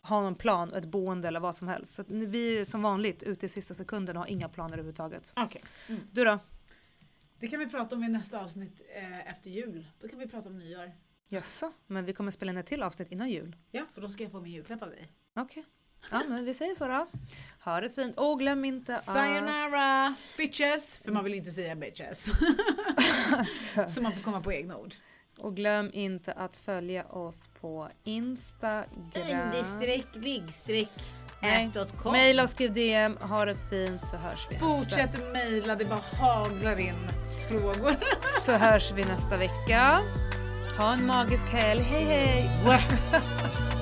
ha någon plan, ett boende eller vad som helst. Så vi är som vanligt ute i sista sekunden och har inga planer överhuvudtaget. Okej. Mm. Du då? Det kan vi prata om i nästa avsnitt eh, efter jul. Då kan vi prata om nyår. Jaså? Men vi kommer spela in ett till avsnitt innan jul. Ja, för då ska jag få min julklapp av dig. Okej. Ja men vi säger så då. Ha det fint. Och glöm inte att... Sayonara bitches! För man vill ju inte säga bitches. Alltså. Så man får komma på egna ord. Och glöm inte att följa oss på Instagram. Understreck, byggstreck, ät.com. Maila och skriv DM. Ha det fint så hörs vi. Fortsätt mejla, det bara haglar in frågor. Så hörs vi nästa vecka. Ha en magisk helg. Hej hej!